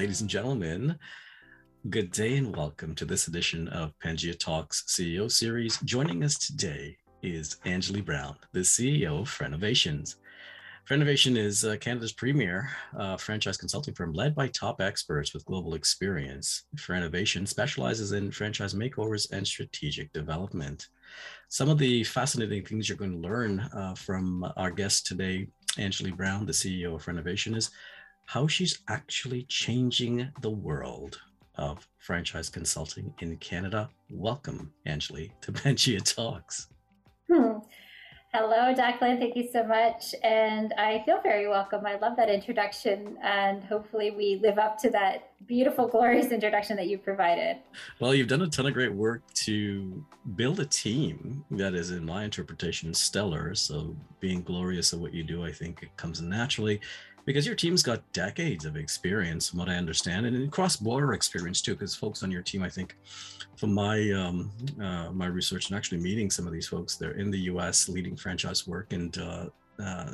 ladies and gentlemen. Good day and welcome to this edition of Pangea Talks CEO series. Joining us today is Angelee Brown, the CEO of FranOvations. FranOvation is uh, Canada's premier uh, franchise consulting firm led by top experts with global experience. FranOvation specializes in franchise makeovers and strategic development. Some of the fascinating things you're going to learn uh, from our guest today, Angelee Brown, the CEO of Frenovation, is how she's actually changing the world of franchise consulting in Canada. Welcome, Angelee, to Pangea Talks. Hmm. Hello, Declan. Thank you so much. And I feel very welcome. I love that introduction. And hopefully, we live up to that beautiful, glorious introduction that you provided. Well, you've done a ton of great work to build a team that is, in my interpretation, stellar. So, being glorious at what you do, I think it comes naturally because your team's got decades of experience, from what I understand, and cross-border experience too. Because folks on your team, I think, from my um, uh, my research and actually meeting some of these folks, they're in the U.S. leading franchise work, and uh, uh,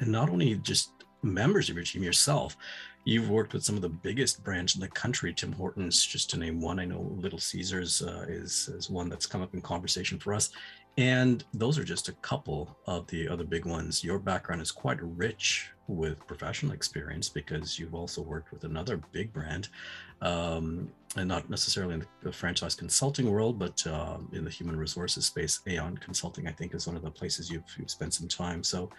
and not only just members of your team yourself. You've worked with some of the biggest brands in the country, Tim Hortons, just to name one. I know Little Caesars uh, is, is one that's come up in conversation for us. And those are just a couple of the other big ones. Your background is quite rich with professional experience because you've also worked with another big brand, um, and not necessarily in the franchise consulting world, but uh, in the human resources space. Aon Consulting, I think, is one of the places you've, you've spent some time. So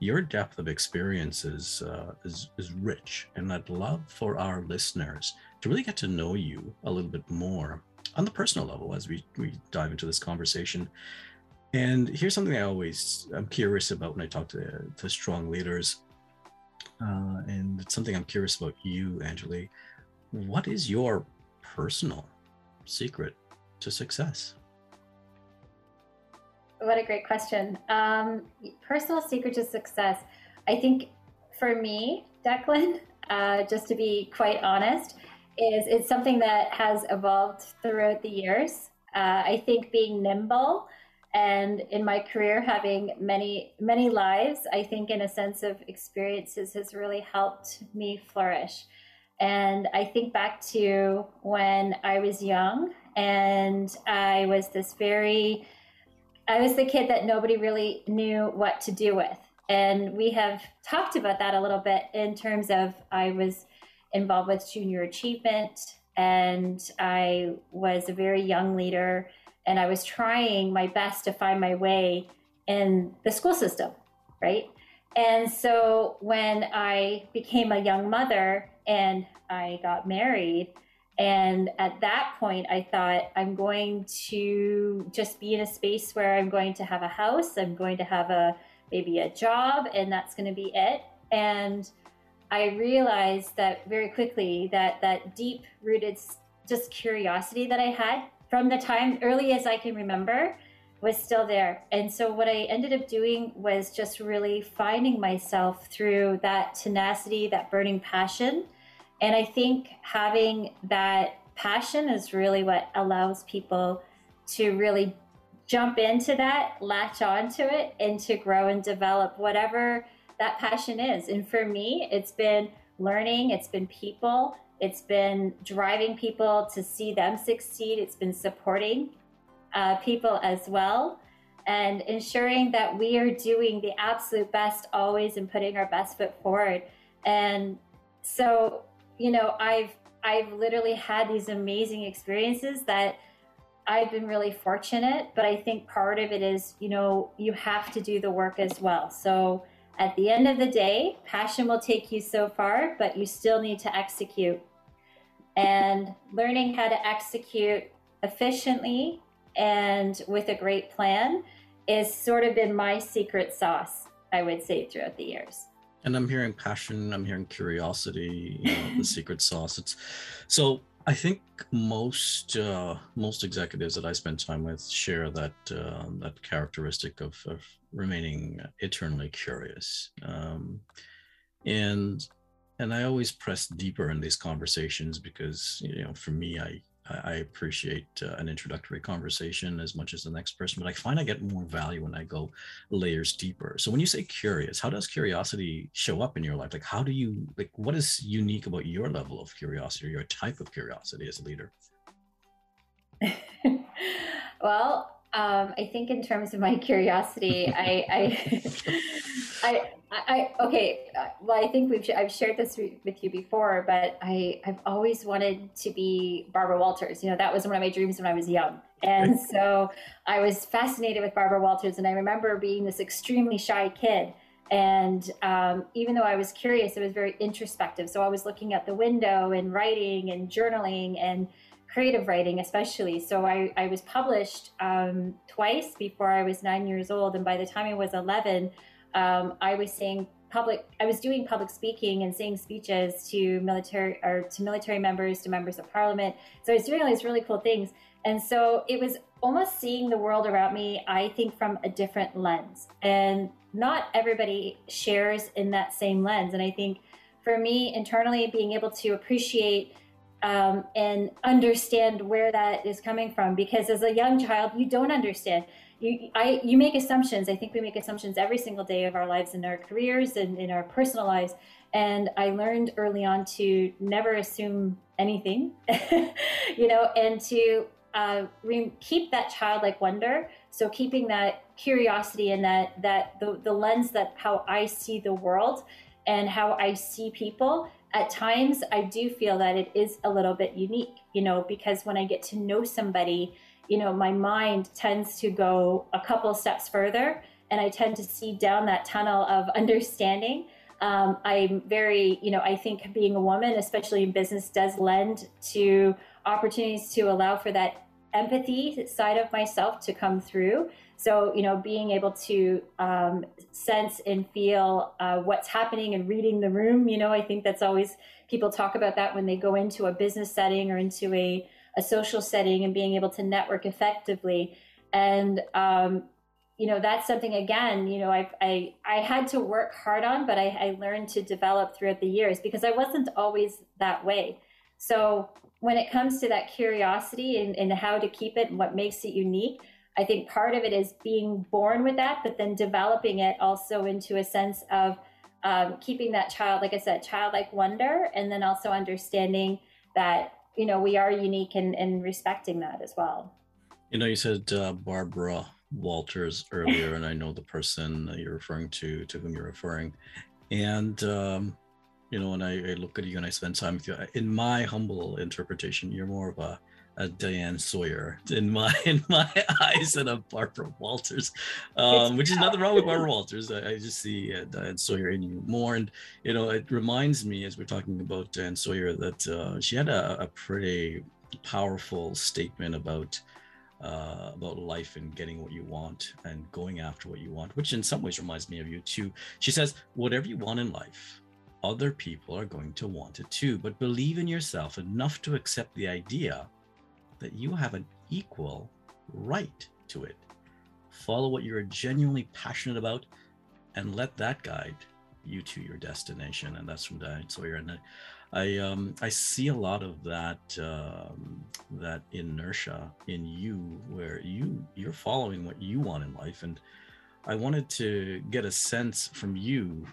your depth of experience is, uh, is, is rich, and I'd love for our listeners to really get to know you a little bit more on the personal level as we, we dive into this conversation. And here's something I always I'm curious about when I talk to, to strong leaders uh, and it's something I'm curious about you, Angelee. What is your personal secret to success? What a great question. Um, personal secret to success. I think for me, Declan, uh, just to be quite honest, is it's something that has evolved throughout the years. Uh, I think being nimble and in my career having many many lives i think in a sense of experiences has really helped me flourish. And i think back to when i was young and i was this very i was the kid that nobody really knew what to do with. And we have talked about that a little bit in terms of i was involved with junior achievement and i was a very young leader and I was trying my best to find my way in the school system, right? And so when I became a young mother and I got married, and at that point, I thought I'm going to just be in a space where I'm going to have a house, I'm going to have a maybe a job, and that's going to be it. And I realized that very quickly that that deep rooted just curiosity that I had from the time early as I can remember was still there. And so what I ended up doing was just really finding myself through that tenacity, that burning passion. And I think having that passion is really what allows people to really jump into that, latch onto it, and to grow and develop whatever that passion is. And for me, it's been learning, it's been people, it's been driving people to see them succeed. It's been supporting uh, people as well and ensuring that we are doing the absolute best always and putting our best foot forward. And so, you know, I've I've literally had these amazing experiences that I've been really fortunate, but I think part of it is, you know, you have to do the work as well. So at the end of the day, passion will take you so far, but you still need to execute and learning how to execute efficiently and with a great plan is sort of been my secret sauce, I would say, throughout the years. And I'm hearing passion, I'm hearing curiosity, you know, the secret sauce. It's so I think most uh, most executives that I spend time with share that uh, that characteristic of, of remaining eternally curious. Um, and and I always press deeper in these conversations because you know for me I I appreciate uh, an introductory conversation as much as the next person, but I find I get more value when I go layers deeper. So when you say curious, how does curiosity show up in your life? Like, how do you like? What is unique about your level of curiosity or your type of curiosity as a leader? well, um, I think in terms of my curiosity, I, I, I, I, okay. Uh, well, I think we've I've shared this with you before, but I I've always wanted to be Barbara Walters. You know, that was one of my dreams when I was young, and so I was fascinated with Barbara Walters. And I remember being this extremely shy kid. And um, even though I was curious, it was very introspective. So I was looking at the window and writing and journaling and creative writing, especially. So I, I was published um, twice before I was nine years old. And by the time I was 11, um, I was saying public, I was doing public speaking and saying speeches to military or to military members, to members of parliament. So I was doing all these really cool things. And so it was almost seeing the world around me, I think, from a different lens. And not everybody shares in that same lens. And I think for me, internally, being able to appreciate um, and understand where that is coming from. Because as a young child you don't understand. You I, you make assumptions. I think we make assumptions every single day of our lives in our careers and in our personal lives. And i learned early on to never assume anything you know and to uh, re- keep that childlike wonder. So keeping that curiosity and that that the, the lens that how i see the world and how i see people at times I do feel that it is a little bit unique, you know, because when I get to know somebody, you know, my mind tends to go a couple steps further and I tend to see down that tunnel of understanding. Um, I'm very, you know, I think being a woman, especially in business, does lend to opportunities to allow for that empathy side of myself to come through. So, you know, being able to um, sense and feel uh, what's happening and reading the room, you know, I think that's always people talk about that when they go into a business setting or into a, a social setting and being able to network effectively. And, um, you know, that's something again, you know, I, I, I had to work hard on, but I, I learned to develop throughout the years because I wasn't always that way. So when it comes to that curiosity and, and how to keep it and what makes it unique, I think part of it is being born with that, but then developing it also into a sense of um, keeping that child, like I said, childlike wonder, and then also understanding that you know we are unique and, and respecting that as well. You know, you said uh, Barbara Walters earlier, and I know the person you're referring to, to whom you're referring, and um, you know, when I, I look at you and I spend time with you, in my humble interpretation, you're more of a a Diane Sawyer in my in my eyes and a Barbara Walters, um, which is nothing wrong with Barbara Walters. I, I just see uh, Diane Sawyer in you more, and you know it reminds me as we're talking about Diane Sawyer that uh, she had a, a, pretty powerful statement about uh, about life and getting what you want and going after what you want, which in some ways reminds me of you too. She says, "Whatever you want in life." Other people are going to want it too, but believe in yourself enough to accept the idea that you have an equal right to it. Follow what you're genuinely passionate about and let that guide you to your destination. And that's from Diane Sawyer. And I, I, um, I see a lot of that um, that inertia in you, where you you're following what you want in life. And I wanted to get a sense from you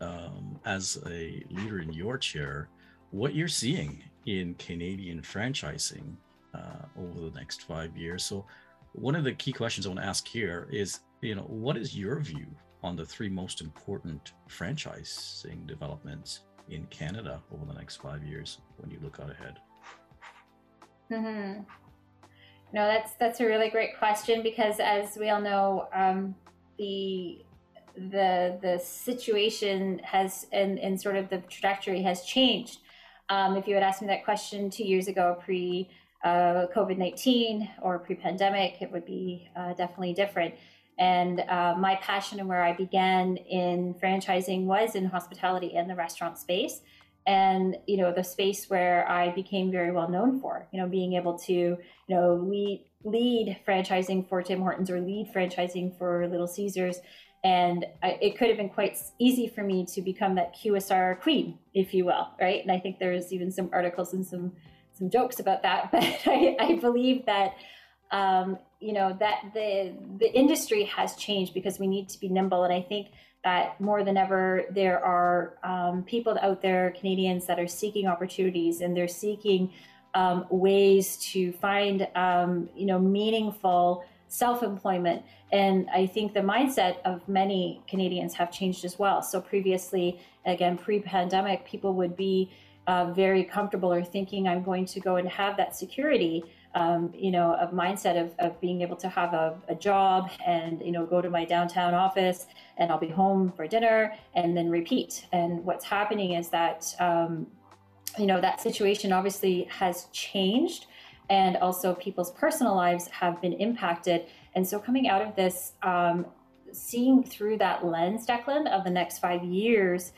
um, as a leader in your chair, what you're seeing in Canadian franchising over the next five years. So, one of the key questions I want to ask here is, you know, what is your view on the three most important franchising developments in Canada over the next five years when you look out ahead? Mm-hmm. No, that's that's a really great question because, as we all know, um, the the the situation has and, and sort of the trajectory has changed. Um, if you had asked me that question two years ago, pre uh, COVID 19 or pre pandemic, it would be uh, definitely different. And uh, my passion and where I began in franchising was in hospitality and the restaurant space. And, you know, the space where I became very well known for, you know, being able to, you know, lead, lead franchising for Tim Hortons or lead franchising for Little Caesars. And I, it could have been quite easy for me to become that QSR queen, if you will, right? And I think there's even some articles and some some jokes about that, but I, I believe that um, you know that the the industry has changed because we need to be nimble, and I think that more than ever there are um, people out there, Canadians, that are seeking opportunities and they're seeking um, ways to find um, you know meaningful self-employment. And i think the mindset of many canadians have changed as well. So previously again pre-pandemic people would be uh, very comfortable or thinking i'm going to go and have that security um, you know a mindset of, of being able to have a, a job and you know go to my downtown office and i'll be home for dinner and then repeat and what's happening is that um, you know that situation obviously has changed and also people's personal lives have been impacted. And so, coming out of this, um, seeing through that lens, Declan, of the next five years,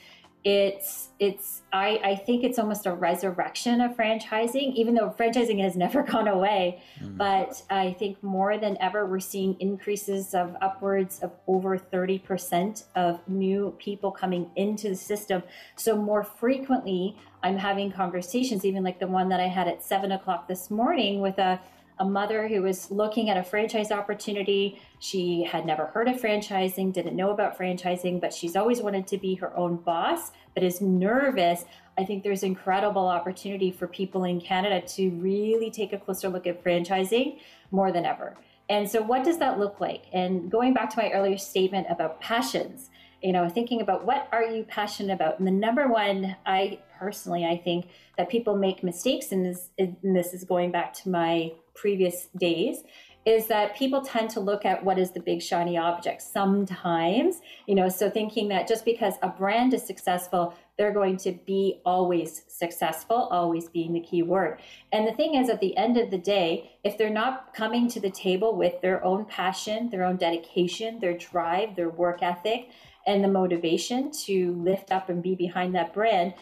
it's it's I, I think it's almost a resurrection of franchising even though franchising has never gone away mm. but i think more than ever we're seeing increases of upwards of over 30% of new people coming into the system so more frequently i'm having conversations even like the one that i had at seven o'clock this morning with a a mother who was looking at a franchise opportunity. She had never heard of franchising, didn't know about franchising, but she's always wanted to be her own boss, but is nervous. I think there's incredible opportunity for people in Canada to really take a closer look at franchising more than ever. And so, what does that look like? And going back to my earlier statement about passions, you know, thinking about what are you passionate about? And the number one, I personally, I think that people make mistakes, and this, and this is going back to my previous days is that people tend to look at what is the big shiny object sometimes you know so thinking that just because a brand is successful they're going to be always successful always being the key word. And the thing is at the end of the day if they're not coming to the table with their own passion their own dedication their drive their work ethic and the motivation to lift up and be behind that brand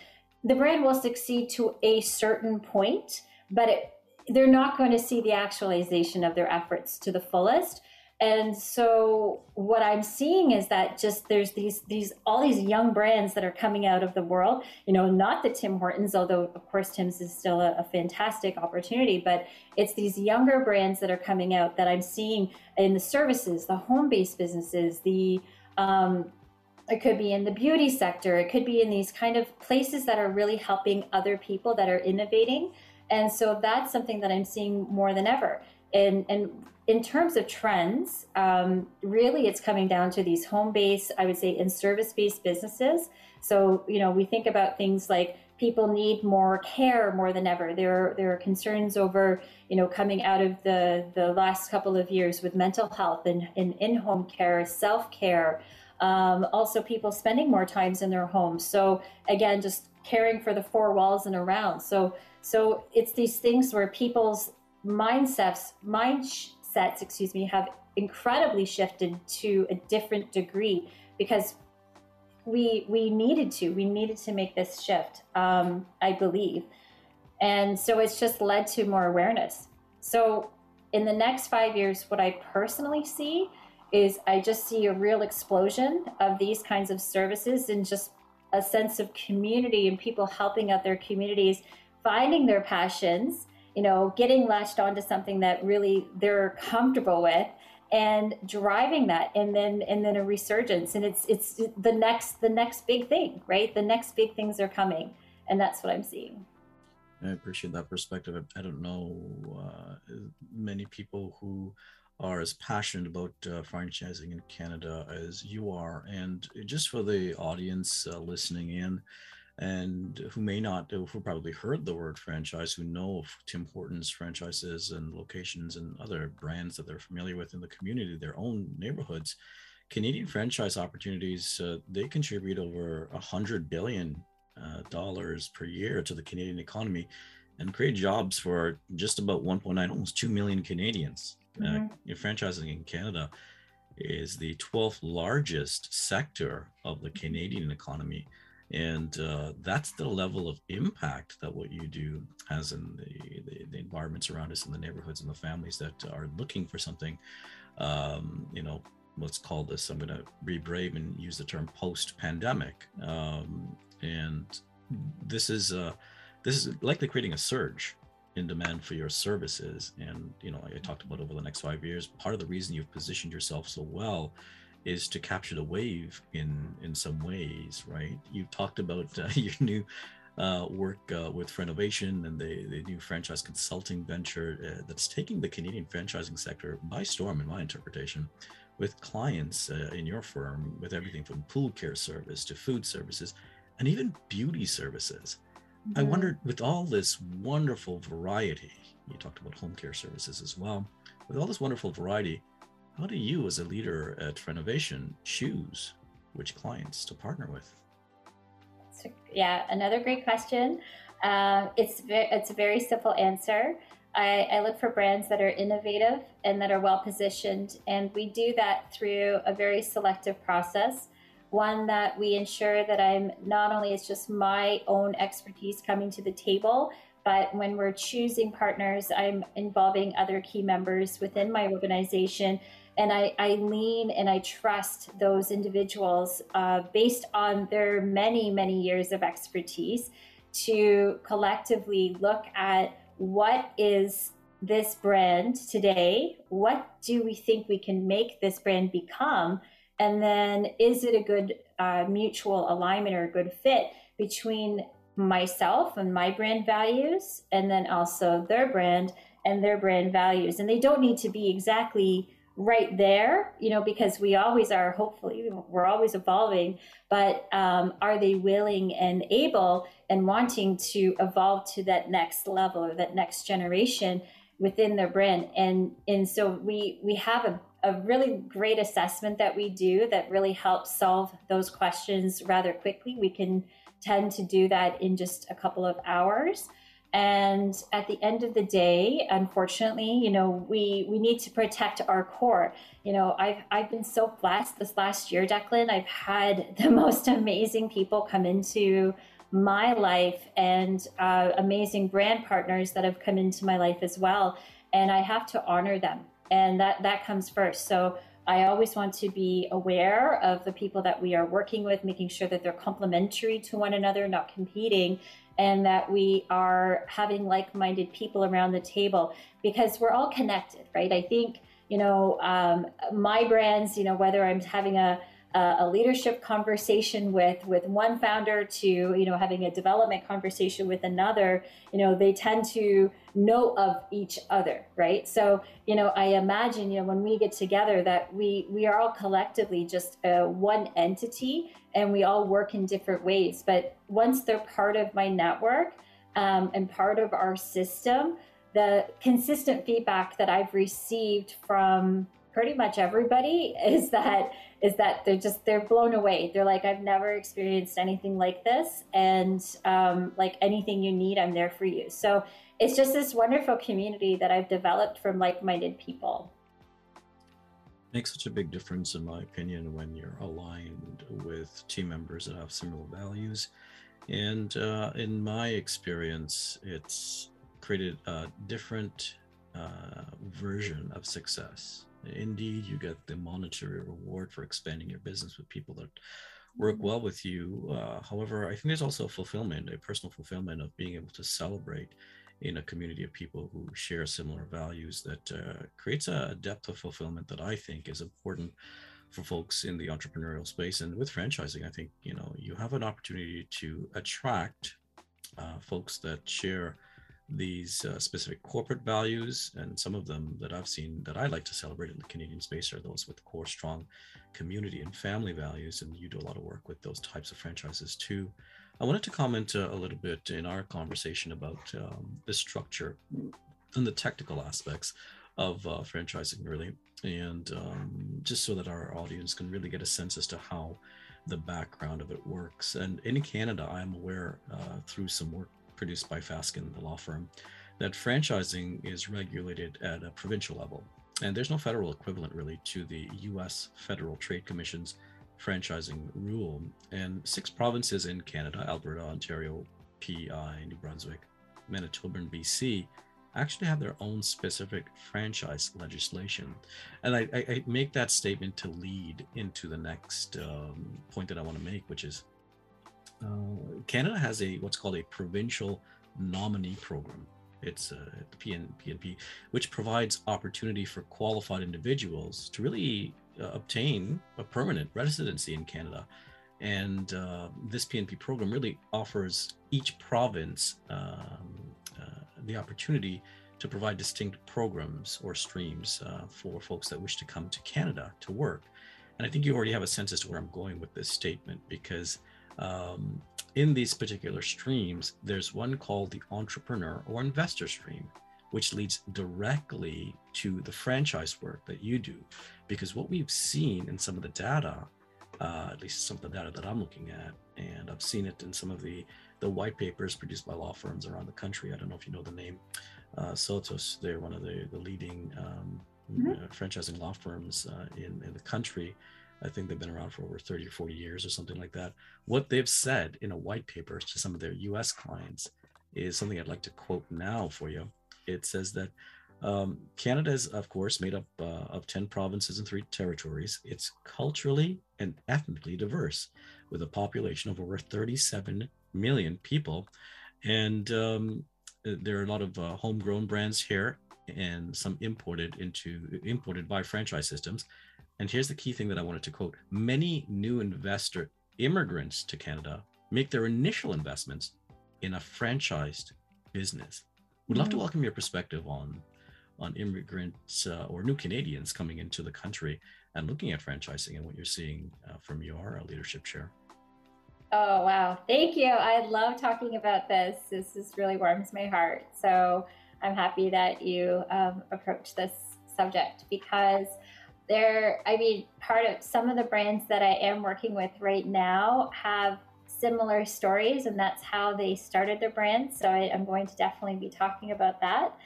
the brand will succeed to a certain point but it they're not going to see the actualization of their efforts to the fullest. And so what i'm seeing is that just there's these these all these young brands that are coming out of the world you know not the tim hortons although of course tim's is still a, a fantastic opportunity but it's these younger brands that are coming out that i'm seeing in the services the home-based businesses the um, it could be in the beauty sector it could be in these kind of places that are really helping other people that are innovating and so that's something that I'm seeing more than ever. And, and in terms of trends, um, really it's coming down to these home based, I would say, in service based businesses. So, you know, we think about things like people need more care more than ever. There are, there are concerns over, you know, coming out of the, the last couple of years with mental health and, and in home care, self care. Um, also, people spending more times in their homes. So, again, just caring for the four walls and around. So, so it's these things where people's mindsets, mindsets, excuse me, have incredibly shifted to a different degree because we we needed to we needed to make this shift um, i believe. And so it's just led to more awareness. So in the next five years what i personally see is i just see a real explosion of these kinds of services and just a sense of community and people helping out their communities finding their passions, you know, getting latched onto something that really they're comfortable with and driving that and then and then a resurgence. And it's it's the next the next big thing right? The next big things are coming. And that's what i'm seeing. I appreciate that perspective. I don't know uh, many people who are as passionate about uh, franchising in canada as you are. And just for the audience uh, listening in and who may not, who probably heard the word franchise, who know of Tim Hortons franchises and locations and other brands that they're familiar with in the community, their own neighborhoods. Canadian franchise opportunities, uh, they contribute over a hundred billion uh, dollars per year to the Canadian economy and create jobs for just about 1.9, almost 2 million Canadians. Uh, mm-hmm. Uh, franchising in Canada is the 12th largest sector of the Canadian economy and uh, that's the level of impact that what you do has in the, the, the, environments around us in the neighborhoods and the families that are looking for something um, you know let's call this i'm going to be brave and use the term post pandemic um, and this is uh, this is likely creating a surge in demand for your services. And you know i talked about over the next five years part of the reason you've positioned yourself so well is to capture the wave in in some ways right You've talked about uh, your new uh, work uh, with FranOvation and the, the new franchise consulting venture uh, that's taking the Canadian franchising sector by storm, in my interpretation, with clients uh, in your firm with everything from pool care service to food services and even beauty services. Mm-hmm. I wondered, with all this wonderful variety, you talked about home care services as well, with all this wonderful variety, how do you, as a leader at FranOvation, choose which clients to partner with? So, yeah, another great question. Uh, it's it's a very simple answer. I, I, look for brands that are innovative and that are well positioned, and we do that through a very selective process. One that we ensure that I'm not only it's just my own expertise coming to the table, but when we're choosing partners, I'm involving other key members within my organization and I, I lean and I trust those individuals uh, based on their many, many years of expertise to collectively look at what is this brand today? What do we think we can make this brand become? And then is it a good uh, mutual alignment or a good fit between myself and my brand values, and then also their brand and their brand values? And they don't need to be exactly right there, you know, because we always are, hopefully, we're always evolving, but um, are they willing and able and wanting to evolve to that next level or that next generation within their brand? And, and so we, we have a, a really great assessment that we do that really helps solve those questions rather quickly. We can tend to do that in just a couple of hours. And at the end of the day, unfortunately, you know, we we need to protect our core. You know, I've I've been so blessed this last year, Declan. I've had the most amazing people come into my life and uh, amazing brand partners that have come into my life as well. And I have to honor them, and that that comes first. So I always want to be aware of the people that we are working with, making sure that they're complementary to one another, not competing, and that we are having like minded people around the table because we're all connected, right? I think, you know, um, my brands, you know, whether I'm having a, a leadership conversation with with one founder to you know having a development conversation with another you know they tend to know of each other right so you know i imagine you know when we get together that we we are all collectively just uh, one entity and we all work in different ways. But once they're part of my network um, and part of our system, the consistent feedback that I've received from pretty much everybody is that is that they're just they're blown away. They're like, I've never experienced anything like this, and um, like anything you need, I'm there for you. So it's just this wonderful community that I've developed from like-minded people makes such a big difference, in my opinion, when you're aligned with team members that have similar values. And uh, in my experience, it's created a different uh, version of success. Indeed, you get the monetary reward for expanding your business with people that work mm-hmm. well with you. Uh, however, I think there's also a fulfillment, a personal fulfillment of being able to celebrate in a community of people who share similar values that uh, creates a depth of fulfillment that I think is important for folks in the entrepreneurial space. And with franchising, I think you know you have an opportunity to attract uh, folks that share these uh, specific corporate values. And some of them that i've seen that i like to celebrate in the canadian space are those with core strong community and family values. And you do a lot of work with those types of franchises too. I wanted to comment uh, a little bit in our conversation about um, the structure and the technical aspects of uh, franchising, really, and um, just so that our audience can really get a sense as to how the background of it works. And in Canada, I'm aware uh, through some work produced by Fasken, the law firm, that franchising is regulated at a provincial level. And there's no federal equivalent really to the US Federal Trade Commission's franchising rule. And six provinces in Canada Alberta, Ontario, PEI, New Brunswick, Manitoba, and BC actually have their own specific franchise legislation. And I, I, I make that statement to lead into the next um, point that I want to make, which is uh, Canada has a what's called a provincial nominee program. It's uh, the PN, PNP, which provides opportunity for qualified individuals to really uh, obtain a permanent residency in Canada. And uh, this PNP program really offers each province um, the opportunity to provide distinct programs or streams uh, for folks that wish to come to Canada to work. And I think you already have a sense as to where I'm going with this statement because um, in these particular streams, there's one called the entrepreneur or investor stream, which leads directly to the franchise work that you do. Because what we've seen in some of the data, uh, at least some of the data that I'm looking at, and I've seen it in some of the the white papers produced by law firms around the country. I don't know if you know the name uh, Sotos. They're one of the the leading um, mm-hmm. uh, franchising law firms uh, in in the country. I think they've been around for over 30 or 40 years or something like that. What they've said in a white paper to some of their US clients is something I'd like to quote now for you. It says that um, Canada is, of course, made up uh, of 10 provinces and three territories. It's culturally and ethnically diverse, with a population of over 37 million people. And um, there are a lot of uh, homegrown brands here and some imported into imported by franchise systems and here's the key thing that I wanted to quote many new investor immigrants to Canada make their initial investments in a franchised business. We'd love to mm. welcome your perspective on on immigrants uh, or new Canadians coming into the country and looking at franchising and what you're seeing uh, from your leadership chair. Oh, wow. Thank you. I love talking about this. This is really warms my heart. So I'm happy that you um, approached this subject because there i mean part of some of the brands that i am working with right now have similar stories and that's how they started their brand so I, am going to definitely be talking about that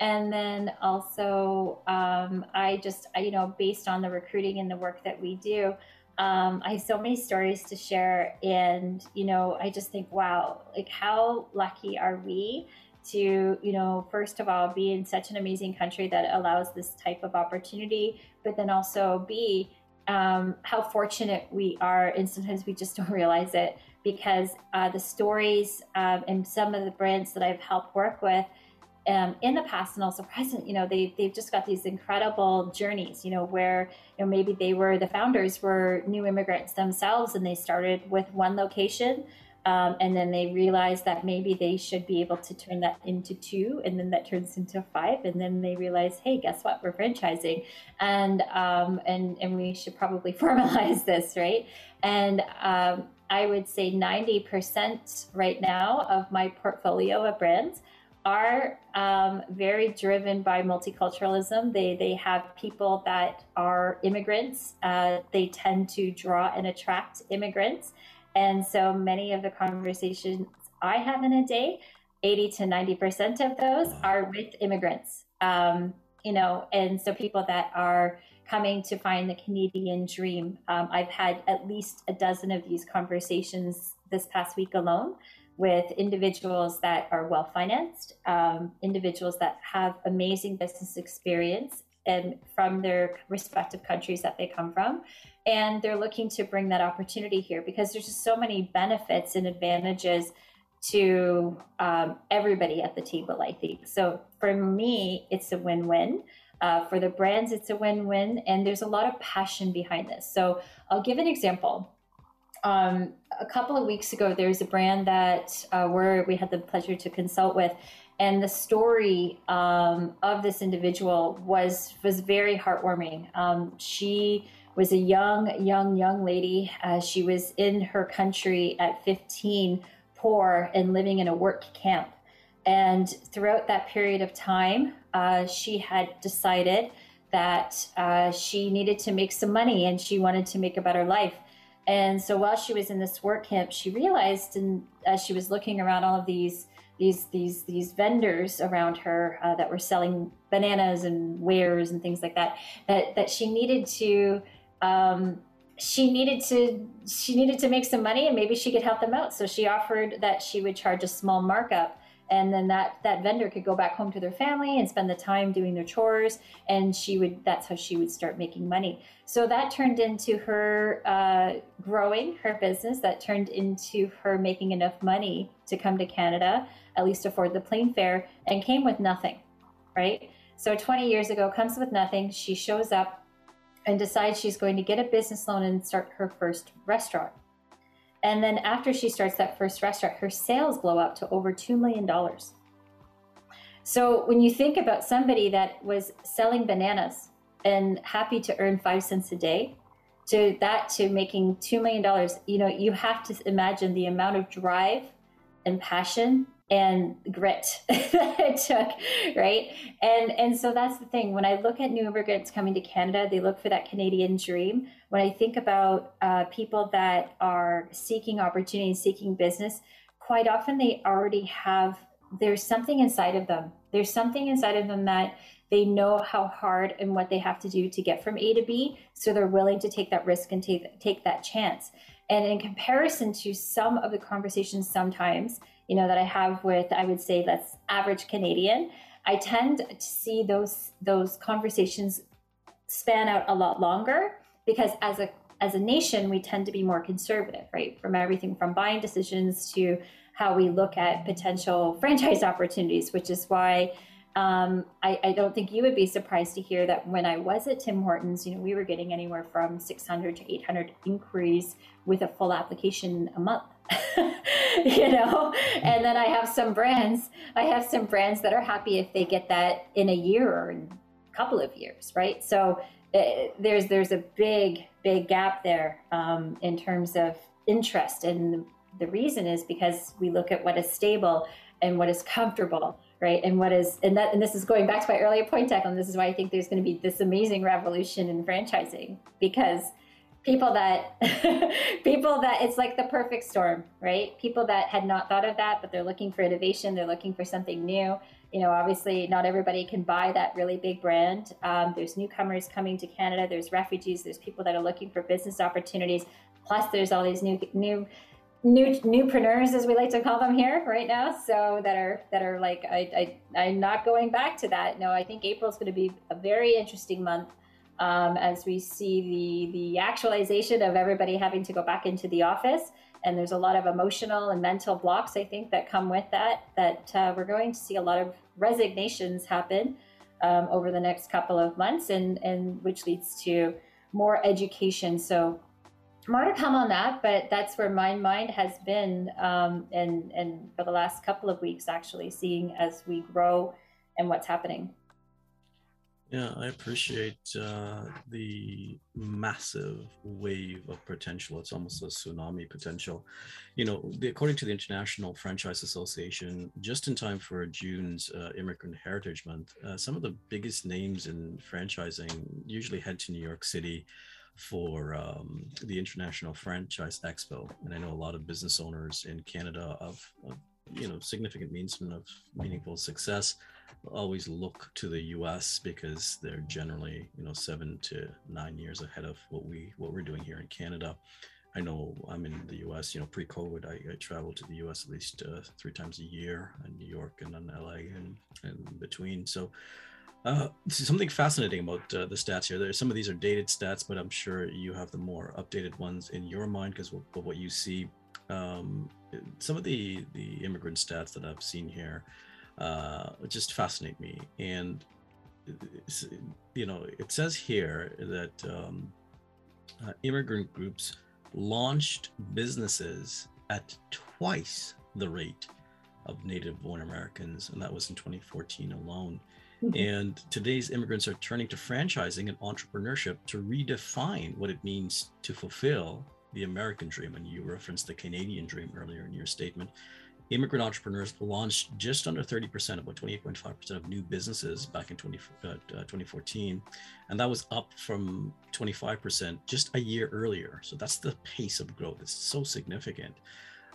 and then also um, i just you know based on the recruiting and the work that we do um, i have so many stories to share and you know i just think wow like how lucky are we to, you know, first of all, be in such an amazing country that allows this type of opportunity, but then also be um, how fortunate we are. And sometimes we just don't realize it because uh, the stories um, and some of the brands that I've helped work with um, in the past and also present, you know, they, they've just got these incredible journeys, you know, where, you know, maybe they were, the founders were new immigrants themselves and they started with one location um, and then they realized that maybe they should be able to turn that into two, and then that turns into five, and then they realize, hey, guess what? We're franchising, and um, and and we should probably formalize this, right? And um, I would say ninety percent right now of my portfolio of brands are um, very driven by multiculturalism. They they have people that are immigrants. Uh, they tend to draw and attract immigrants. And so many of the conversations I have in a day, 80 to 90% of those are with immigrants. Um, you know, and so people that are coming to find the Canadian dream. Um, I've had at least a dozen of these conversations this past week alone with individuals that are well financed, um, individuals that have amazing business experience and from their respective countries that they come from, and they're looking to bring that opportunity here because there's just so many benefits and advantages to um, everybody at the table i think. So for me it's a win-win. Uh, for the brands it's a win-win and there's a lot of passion behind this. So i'll give an example um, a couple of weeks ago there's a brand that uh, where we had the pleasure to consult with and the story um, of this individual was was very heartwarming um, she was a young, young, young lady. Uh, she was in her country at 15, poor, and living in a work camp. And throughout that period of time, uh, she had decided that uh, she needed to make some money and she wanted to make a better life. And so while she was in this work camp, she realized, and as she was looking around all of these these these these vendors around her uh, that were selling bananas and wares and things like that, that that she needed to um, she needed to she needed to make some money and maybe she could help them out. So she offered that she would charge a small markup and then that that vendor could go back home to their family and spend the time doing their chores and she would that's how she would start making money so that turned into her uh, growing her business that turned into her making enough money to come to canada at least afford the plane fare, and came with nothing, right? So 20 years ago, comes with nothing. She shows up and decides she's going to get a business loan and start her first restaurant. And then after she starts that first restaurant, her sales blow up to over $2 million. So when you think about somebody that was selling bananas and happy to earn five cents a day, to that to making $2 million, you know, you have to imagine the amount of drive and passion and grit that it took right? And and so that's the thing. When i look at new immigrants coming to canada they look for that canadian dream. When i think about uh, people that are seeking opportunity seeking business quite often they already have there's something inside of them. There's something inside of them that they know how hard and what they have to do to get from a to b so they're willing to take that risk and take take that chance. And in comparison to some of the conversations sometimes you know that I have with I would say that's average Canadian, I tend to see those those conversations span out a lot longer because as a as a nation we tend to be more conservative, right? From everything from buying decisions to how we look at potential franchise opportunities, which is why um, I, I, don't think you would be surprised to hear that when I was at Tim Hortons, you know, we were getting anywhere from 600 to 800 inquiries with a full application a month. you know, and then I have some brands. I have some brands that are happy if they get that in a year or a couple of years, right? So uh, there's there's a big big gap there um, in terms of interest, and the reason is because we look at what is stable and what is comfortable right and what is and that and this is going back to my earlier point Declan this is why I think there's going to be this amazing revolution in franchising because people that people that it's like the perfect storm right? People that had not thought of that but they're looking for innovation they're looking for something new. You know obviously not everybody can buy that really big brand. Um, there's newcomers coming to canada there's refugees there's people that are looking for business opportunities. Plus there's all these new new new newpreneurs as we like to call them here right now so that are that are like I, I i'm not going back to that. No i think april is going to be a very interesting month um, as we see the the actualization of everybody having to go back into the office and there's a lot of emotional and mental blocks i think that come with that that uh, we're going to see a lot of resignations happen um, over the next couple of months and and which leads to more education so more to come on that, but that's where my mind has been, um, and and for the last couple of weeks, actually, seeing as we grow and what's happening. Yeah, I appreciate uh, the massive wave of potential. It's almost a tsunami potential. You know, the, according to the International Franchise Association, just in time for June's uh, Immigrant Heritage Month, uh, some of the biggest names in franchising usually head to New York City for um, the International Franchise Expo, and I know a lot of business owners in Canada of, of you know significant means of meaningful success always look to the US because they're generally you know seven to nine years ahead of what we what we're doing here in Canada. I know I'm in the US, you know, pre-COVID, I, I traveled to the US at least uh, three times a year in New York and then LA and, and between. So uh, something fascinating about uh, the stats here. There, some of these are dated stats, but I'm sure you have the more updated ones in your mind because of what you see. Um, some of the the immigrant stats that I've seen here uh, just fascinate me, and you know, it says here that um, uh, immigrant groups launched businesses at twice the rate of native born Americans, and that was in 2014 alone. Mm-hmm. And today's immigrants are turning to franchising and entrepreneurship to redefine what it means to fulfill the American dream. And you referenced the Canadian dream earlier in your statement. Immigrant entrepreneurs launched just under 30%, about 28.5% of new businesses back in 20, uh, 2014. And that was up from 25% just a year earlier. So that's the pace of growth. It's so significant.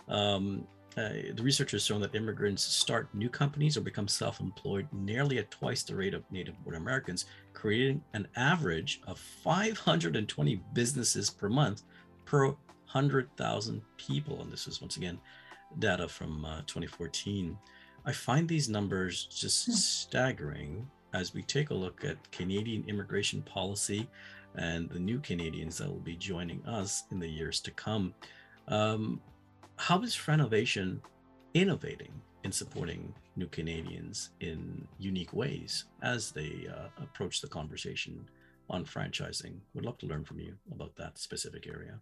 Um, uh, the research has shown that immigrants start new companies or become self employed nearly at twice the rate of native born Americans, creating an average of 520 businesses per month per 100,000 people. And this is once again data from uh, 2014. I find these numbers just hmm. staggering as we take a look at Canadian immigration policy and the new Canadians that will be joining us in the years to come. Um, how is Franovation innovating in supporting new Canadians in unique ways as they uh, approach the conversation on franchising. Would love to learn from you about that specific area.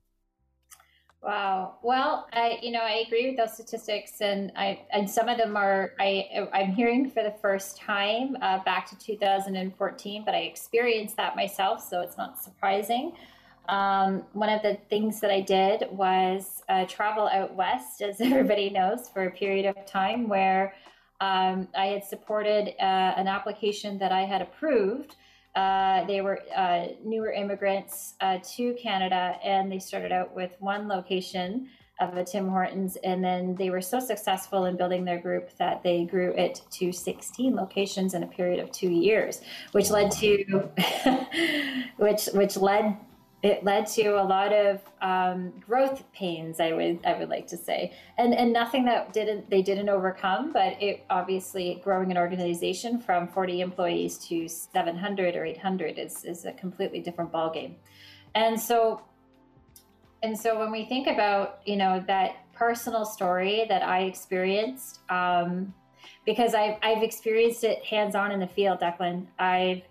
Wow. Well, I you know I agree with those statistics, and I and some of them are I I'm hearing for the first time uh, back to 2014, but I experienced that myself, so it's not surprising. Um, one of the things that I did was uh, travel out west, as everybody knows, for a period of time where um, I had supported uh, an application that I had approved uh, they were uh, newer immigrants uh, to Canada, and they started out with one location of a Tim Hortons, and then they were so successful in building their group that they grew it to 16 locations in a period of two years, which led to which which led it led to a lot of um, growth pains i would i would like to say. And and nothing that didn't they didn't overcome but it obviously growing an organization from 40 employees to 700 or 800 is is a completely different ballgame. And so and so when we think about you know that personal story that i experienced um, because I've, I've experienced it hands-on in the field declan. I've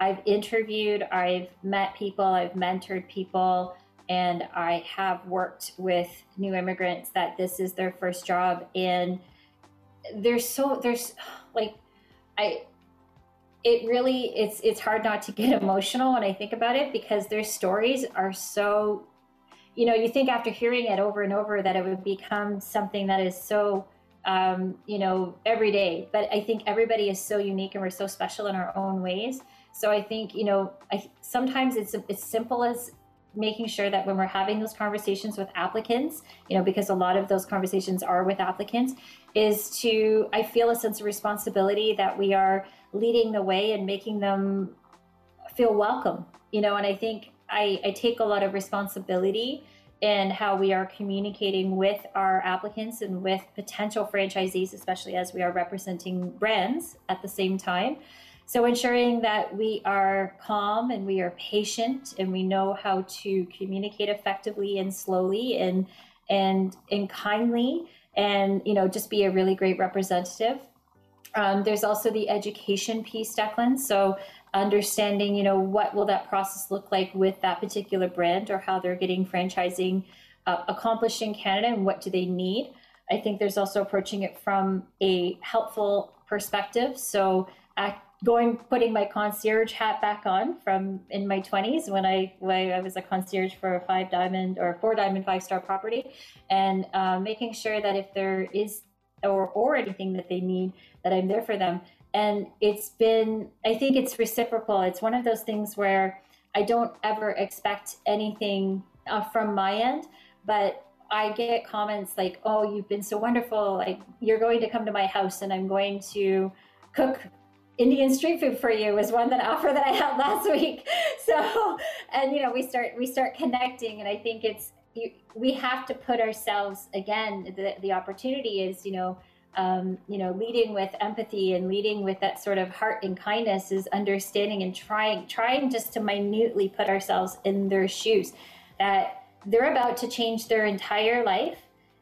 I've interviewed, I've met people, I've mentored people, and I have worked with new immigrants that this is their first job. And there's so, there's like, I, it really, it's, it's hard not to get emotional when I think about it because their stories are so, you know, you think after hearing it over and over that it would become something that is so, um, you know, every day. But I think everybody is so unique and we're so special in our own ways so I think you know, I sometimes it's as simple as making sure that when we're having those conversations with applicants, you know, because a lot of those conversations are with applicants, is to I feel a sense of responsibility that we are leading the way and making them feel welcome, you know, and I think I, I take a lot of responsibility in how we are communicating with our applicants and with potential franchisees, especially as we are representing brands at the same time. So ensuring that we are calm and we are patient and we know how to communicate effectively and slowly and and and kindly and you know just be a really great representative. Um, there's also the education piece, Declan. So understanding, you know, what will that process look like with that particular brand or how they're getting franchising uh, accomplished in Canada and what do they need. I think there's also approaching it from a helpful perspective. So act, going putting my concierge hat back on from in my 20s when I when I was a concierge for a five diamond or four diamond five star property, and uh, making sure that if there is or or anything that they need that I'm there for them. And it's been I think it's reciprocal. It's one of those things where I don't ever expect anything uh, from my end, but I get comments like, "Oh, you've been so wonderful! Like you're going to come to my house, and I'm going to." cook Indian street food for you was one that offer that I had last week. So, and you know, we start we start connecting, and I think it's you, we have to put ourselves again. The the opportunity is you know. Um, you know, leading with empathy and leading with that sort of heart and kindness is understanding and trying, trying just to minutely put ourselves in their shoes. That they're about to change their entire life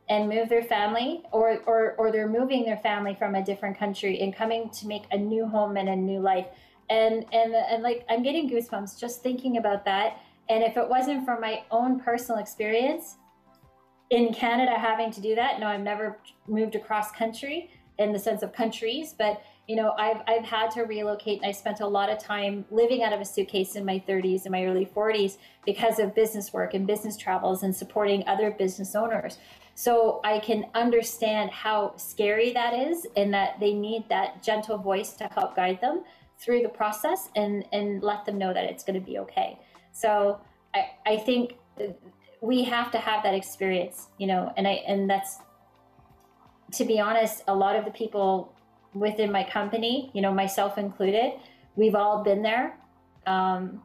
and move their family or, or or they're moving their family from a different country and coming to make a new home and a new life. And and and like i'm getting goosebumps just thinking about that. And if it wasn't for my own personal experience in canada having to do that no i've never moved across country in the sense of countries but you know i've i've had to relocate and i spent a lot of time living out of a suitcase in my 30s and my early 40s because of business work and business travels and supporting other business owners so I can understand how scary that is and that they need that gentle voice to help guide them through the process and, and let them know that it's going to be okay. So I, I think we have to have that experience, you know, and I, and that's, to be honest, a lot of the people within my company, you know, myself included, we've all been there. Um,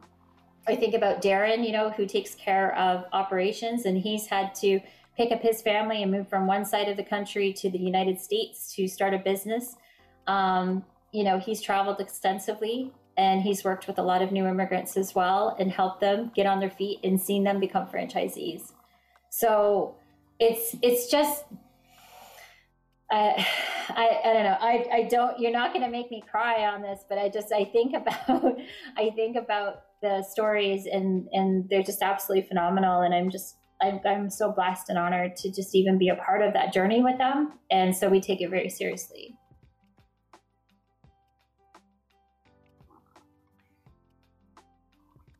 I think about Darren, you know, who takes care of operations and he's had to pick up his family and move from one side of the country to the United States to start a business. Um, you know, he's traveled extensively and he's worked with a lot of new immigrants as well and helped them get on their feet and seen them become franchisees. So it's it's just I, I, I don't know. I, I don't. You're not going to make me cry on this, but I just I think about I think about the stories and and they're just absolutely phenomenal. And I'm just I'm, I'm so blessed and honored to just even be a part of that journey with them. And so we take it very seriously.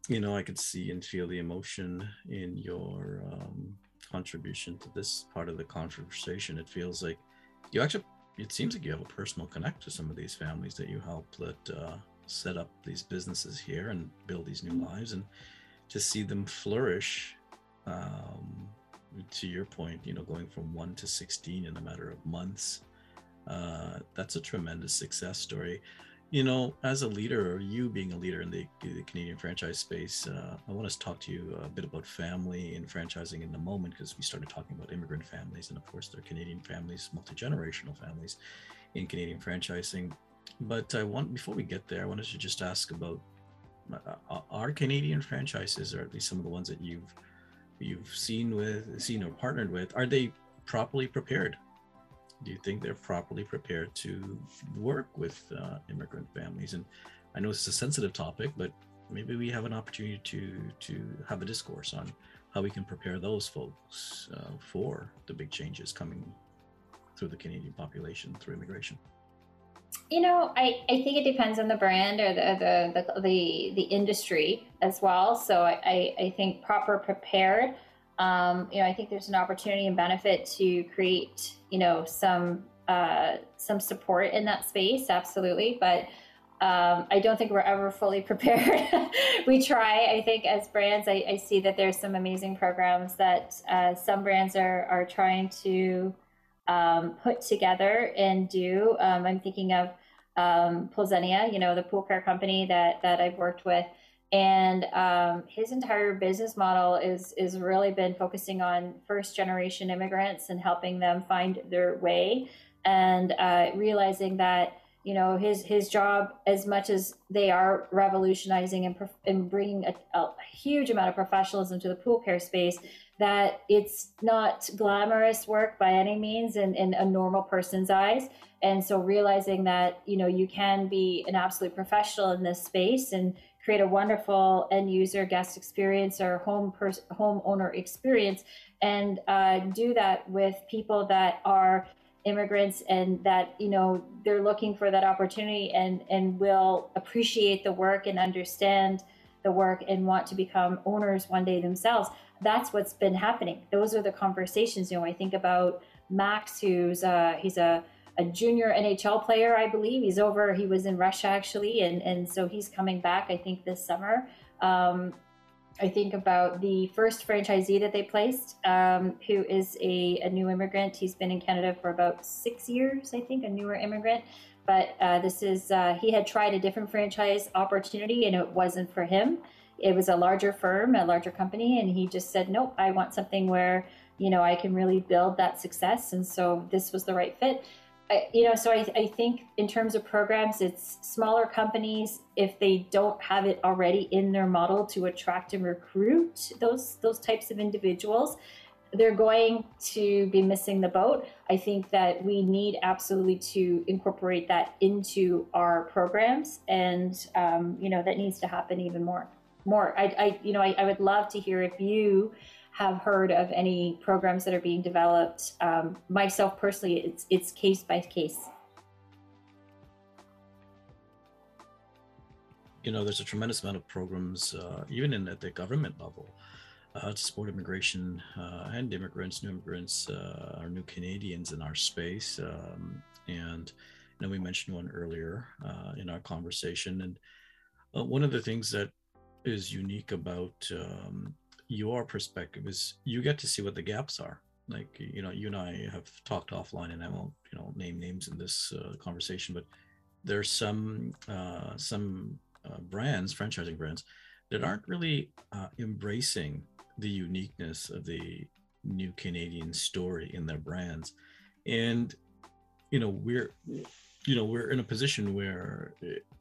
You know, I could see and feel the emotion in your um, contribution to this part of the conversation. It feels like you actually it seems like you have a personal connect to some of these families that you help that uh, set up these businesses here and build these new lives and to see them flourish um, to your point you know going from 1 to 16 in a matter of months uh, that's a tremendous success story you know, as a leader, or you being a leader in the, the Canadian franchise space, uh, I want to talk to you a bit about family and franchising in the moment because we started talking about immigrant families, and of course, they're Canadian families, multi generational families in Canadian franchising. But I want, before we get there, I wanted to just ask about uh, our Canadian franchises, or at least some of the ones that you've you've seen with, seen or partnered with, are they properly prepared do you think they're properly prepared to work with uh, immigrant families? And I know it's a sensitive topic, but maybe we have an opportunity to to have a discourse on how we can prepare those folks uh, for the big changes coming through the Canadian population through immigration. You know, I, I think it depends on the brand or the the the, the, the industry as well. So I, I, I think proper prepared um, you know, I think there's an opportunity and benefit to create, you know, some uh, some support in that space, absolutely. But um, I don't think we're ever fully prepared. we try. I think as brands, I, I, see that there's some amazing programs that uh, some brands are are trying to um, put together and do. Um, I'm thinking of um, Poolzenia, you know, the pool care company that that I've worked with and um, his entire business model is is really been focusing on first generation immigrants and helping them find their way and uh, realizing that you know his his job as much as they are revolutionizing and, and bringing a, a huge amount of professionalism to the pool care space that it's not glamorous work by any means in, in a normal person's eyes. And so realizing that you know you can be an absolute professional in this space and create a wonderful end user guest experience or home pers- homeowner experience and uh, do that with people that are immigrants and that you know they're looking for that opportunity and and will appreciate the work and understand the work and want to become owners one day themselves that's what's been happening those are the conversations you know i think about max who's uh, he's a a junior NHL player, I believe. He's over. He was in Russia actually, and and so he's coming back. I think this summer. Um, I think about the first franchisee that they placed, um, who is a, a, new immigrant. He's been in Canada for about six years, I think, a newer immigrant. But uh, this is, uh, he had tried a different franchise opportunity and it wasn't for him. It was a larger firm, a larger company. And he just said, nope, I want something where, you know, I can really build that success. And so this was the right fit. I, you know, so I, I think in terms of programs, it's smaller companies if they don't have it already in their model to attract and recruit those those types of individuals they're going to be missing the boat. I think that we need absolutely to incorporate that into our programs, and um, you know that needs to happen even more. More, I, I you know, I, I would love to hear if you have heard of any programs that are being developed. Um, myself personally, it's it's case by case. You know, there's a tremendous amount of programs, uh, even in at the government level, uh, to support immigration uh, and immigrants, new immigrants, uh, or new Canadians in our space. Um, and you know, we mentioned one earlier uh, in our conversation, and uh, one of the things that is unique about um, your perspective is you get to see what the gaps are. Like you know you and i have talked offline and i won't you know name names in this uh, conversation but there's some uh, some uh, brands franchising brands that aren't really uh, embracing the uniqueness of the new canadian story in their brands. And you know we're you know we're in a position where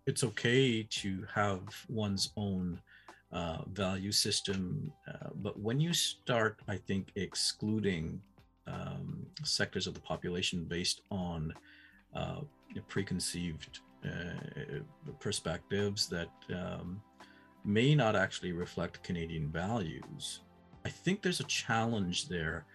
it's okay to have one's own uh, value system. Uh, but when you start, I think, excluding um, sectors of the population based on uh, preconceived uh, perspectives that um, may not actually reflect Canadian values. I think there's a challenge there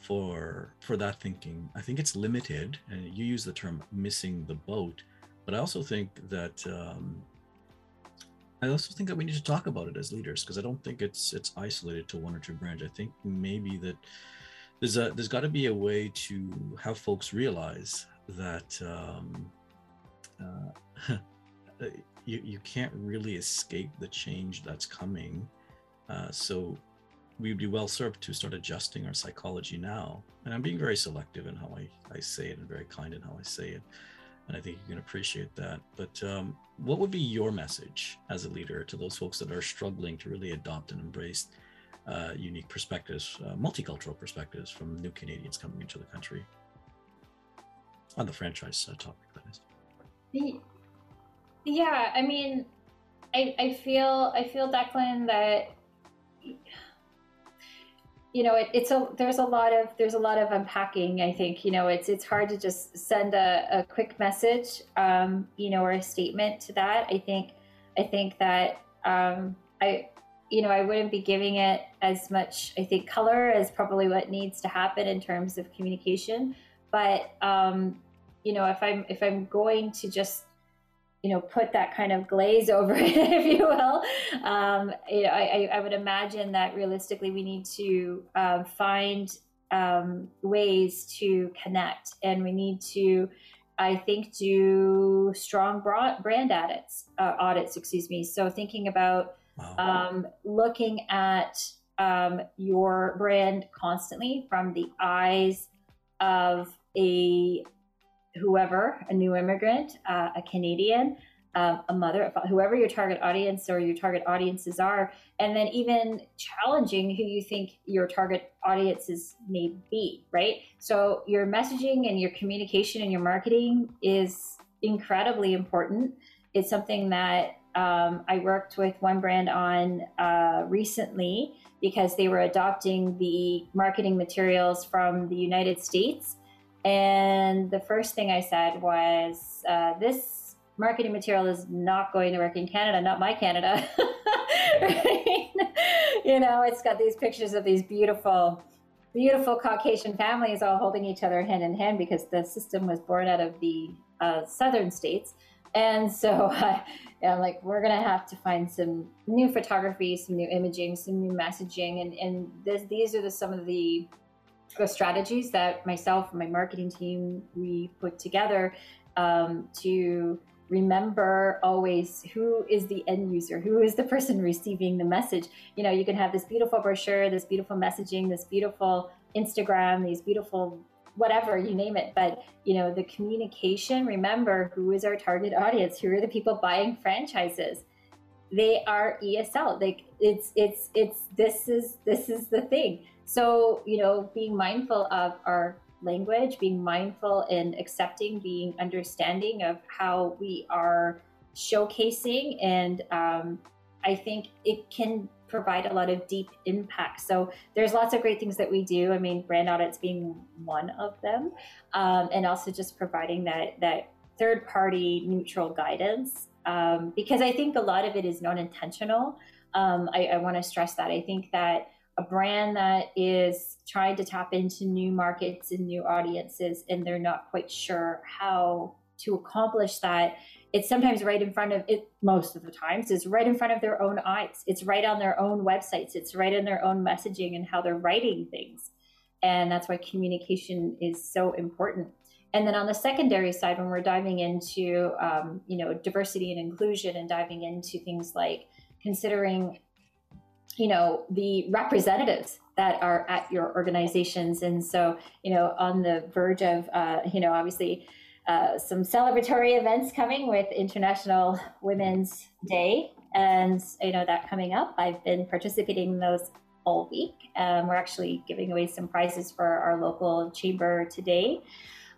for for that thinking. I think it's limited, and you use the term "missing the boat," but I also think that um, I also think that we need to talk about it as leaders because I don't think it's it's isolated to one or two brands. I think maybe that there's a there's got to be a way to have folks realize that um, uh, you you can't really escape the change that's coming. Uh, so we'd be well served to start adjusting our psychology now. And I'm being very selective in how I, I say it and very kind in how I say it. And I think you can appreciate that. But um, what would be your message as a leader to those folks that are struggling to really adopt and embrace uh, unique perspectives, uh, multicultural perspectives from new Canadians coming into the country? On the franchise uh, topic, that is. Yeah, I mean, I, I feel I feel Declan that you know it, it's a there's a lot of there's a lot of unpacking i think you know it's it's hard to just send a, a quick message um, you know or a statement to that. I think i think that um, i you know i wouldn't be giving it as much i think color as probably what needs to happen in terms of communication. But um, you know if i'm if i'm going to just you know, put that kind of glaze over it, if you will. Um, you know, I, I, would imagine that realistically we need to uh, find um, ways to connect, and we need to, I think, do strong brand audits. Uh, audits, excuse me. So thinking about wow. um, looking at um, your brand constantly from the eyes of a whoever, a new immigrant, uh, a Canadian, uh, a mother, whoever your target audience or your target audiences are, and then even challenging who you think your target audiences may be, right? So your messaging and your communication and your marketing is incredibly important. It's something that um, I worked with one brand on uh, recently because they were adopting the marketing materials from the United States and the first thing I said was, uh, this marketing material is not going to work in Canada, not my Canada. right? You know, it's got these pictures of these beautiful, beautiful Caucasian families all holding each other hand in hand because the system was born out of the uh, southern states. And so uh, I'm like, we're going to have to find some new photography, some new imaging, some new messaging. And, and this, these are the, some of the the strategies that myself and my marketing team we put together um, to remember always who is the end user who is the person receiving the message. You know you can have this beautiful brochure this beautiful messaging this beautiful instagram these beautiful whatever you name it. But you know the communication remember who is our target audience who are the people buying franchises. They are esl like it's it's it's this is this is the thing so, you know, being mindful of our language, being mindful in accepting, being understanding of how we are showcasing. And um, I think it can provide a lot of deep impact. So there's lots of great things that we do. I mean, brand audits being one of them, um, and also just providing that that third party neutral guidance. Um, because I think a lot of it is non intentional. Um, I, I want to stress that. I think that a brand that is trying to tap into new markets and new audiences and they're not quite sure how to accomplish that. It's sometimes right in front of it most of the times is right in front of their own eyes. It's right on their own websites. It's right in their own messaging and how they're writing things. And that's why communication is so important. And then on the secondary side when we're diving into um, you know diversity and inclusion and diving into things like considering you know the representatives that are at your organizations. And so you know on the verge of uh, you know obviously uh, some celebratory events coming with international women's day and you know that coming up. I've been participating in those all week. Um, we're actually giving away some prizes for our local chamber today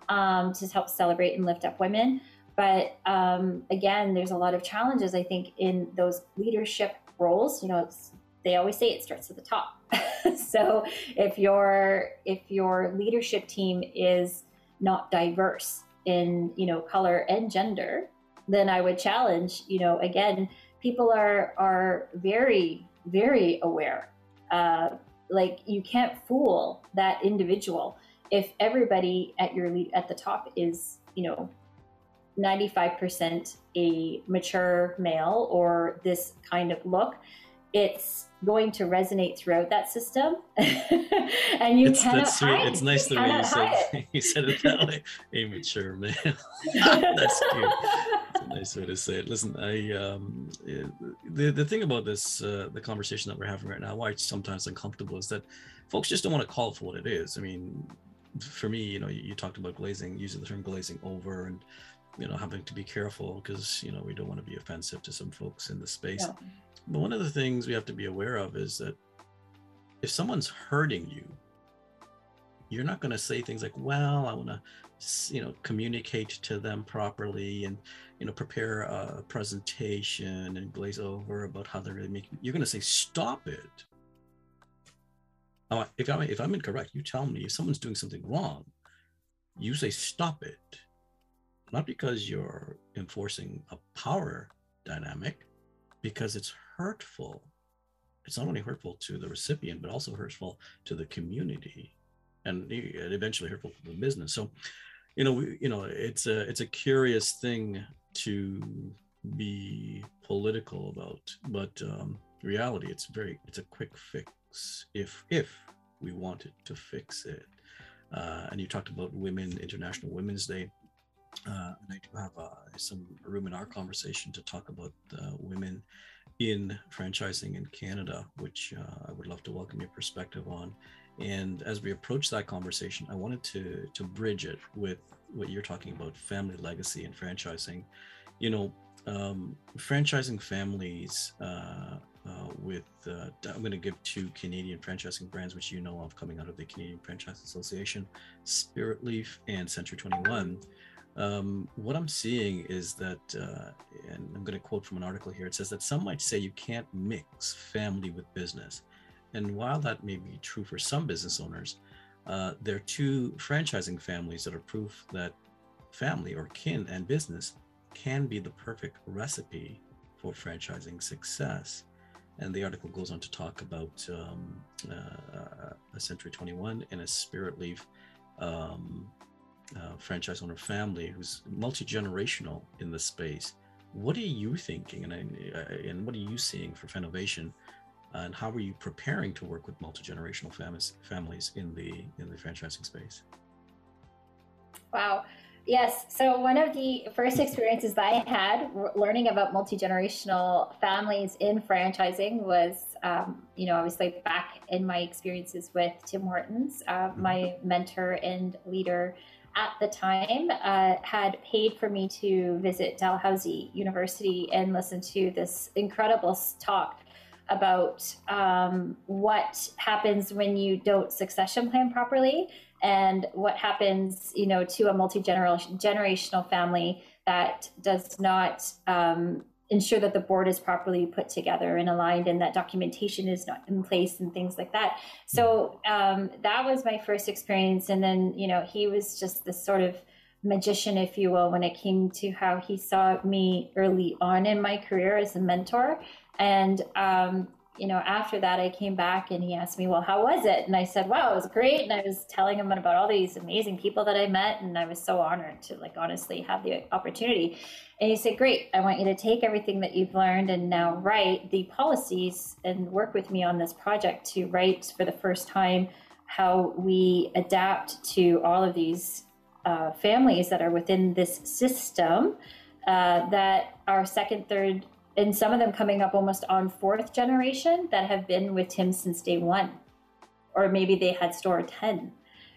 um, to help celebrate and lift up women. But um, again there's a lot of challenges i think in those leadership roles. You know it's they always say it starts at the top. so if your if your leadership team is not diverse in you know color and gender, then I would challenge you know again people are are very very aware. Uh, like you can't fool that individual if everybody at your lead at the top is you know 95% a mature male or this kind of look it's going to resonate throughout that system. And you it's, cannot that's sweet. hide it's nice you the way you said, you said it that way. A mature man that's cute. It's a nice way to say it. Listen i um the, the thing about this uh, the conversation that we're having right now why it's sometimes uncomfortable is that folks just don't want to call it for what it is. I mean for me you know you, you talked about glazing using the term glazing over and you know having to be careful because you know we don't want to be offensive to some folks in the space. Yeah. But one of the things we have to be aware of is that if someone's hurting you you're not going to say things like well i want to you know communicate to them properly and you know prepare a presentation and glaze over about how they're really making you're going to say stop it. If i'm if i'm incorrect you tell me if someone's doing something wrong you say stop it. Not because you're enforcing a power dynamic because it's hurtful. It's not only hurtful to the recipient but also hurtful to the community. And eventually hurtful to the business. So you know we, you know it's a it's a curious thing to be political about but um reality it's very it's a quick fix if if we wanted to fix it. Uh, and you talked about women international women's day. Uh, and I do have uh, some room in our conversation to talk about uh, women in franchising in Canada, which uh, I would love to welcome your perspective on. And as we approach that conversation, I wanted to to bridge it with what you're talking about, family legacy and franchising. You know, um, franchising families uh, uh, with uh, I'm going to give two Canadian franchising brands, which you know of, coming out of the Canadian Franchise Association, Spiritleaf and Century 21 um, what I'm seeing is that, uh, and I'm going to quote from an article here, it says that some might say you can't mix family with business. And while that may be true for some business owners, uh, there are two franchising families that are proof that family or kin and business can be the perfect recipe for franchising success. And the article goes on to talk about um, uh, a Century 21 and a Spiritleaf um, uh, franchise owner family who's multi-generational in the space what are you thinking and, I- and what are you seeing for FranOvation and how are you preparing to work with multi-generational families families in the in the franchising space Wow. Yes. So one of the first experiences that I had learning about multi generational families in franchising was, um, you know, obviously back in my experiences with Tim Hortons, uh, my mentor and leader at the time uh, had paid for me to visit Dalhousie University and listen to this incredible talk about um, what happens when you don't succession plan properly and what happens you know to a multi-generational generational family that does not um, ensure that the board is properly put together and aligned and that documentation is not in place and things like that. So um, that was my first experience. And then you know he was just this sort of magician if you will when it came to how he saw me early on in my career as a mentor. And um, you know, after that, I came back and he asked me, well, how was it? And I said, wow, it was great. And I was telling him about all these amazing people that I met. And I was so honored to, like, honestly have the opportunity. And he said, great, I want you to take everything that you've learned and now write the policies and work with me on this project to write for the first time how we adapt to all of these uh, families that are within this system uh, that are second, third, and some of them coming up almost on fourth generation that have been with Tim since day one, or maybe they had store 10,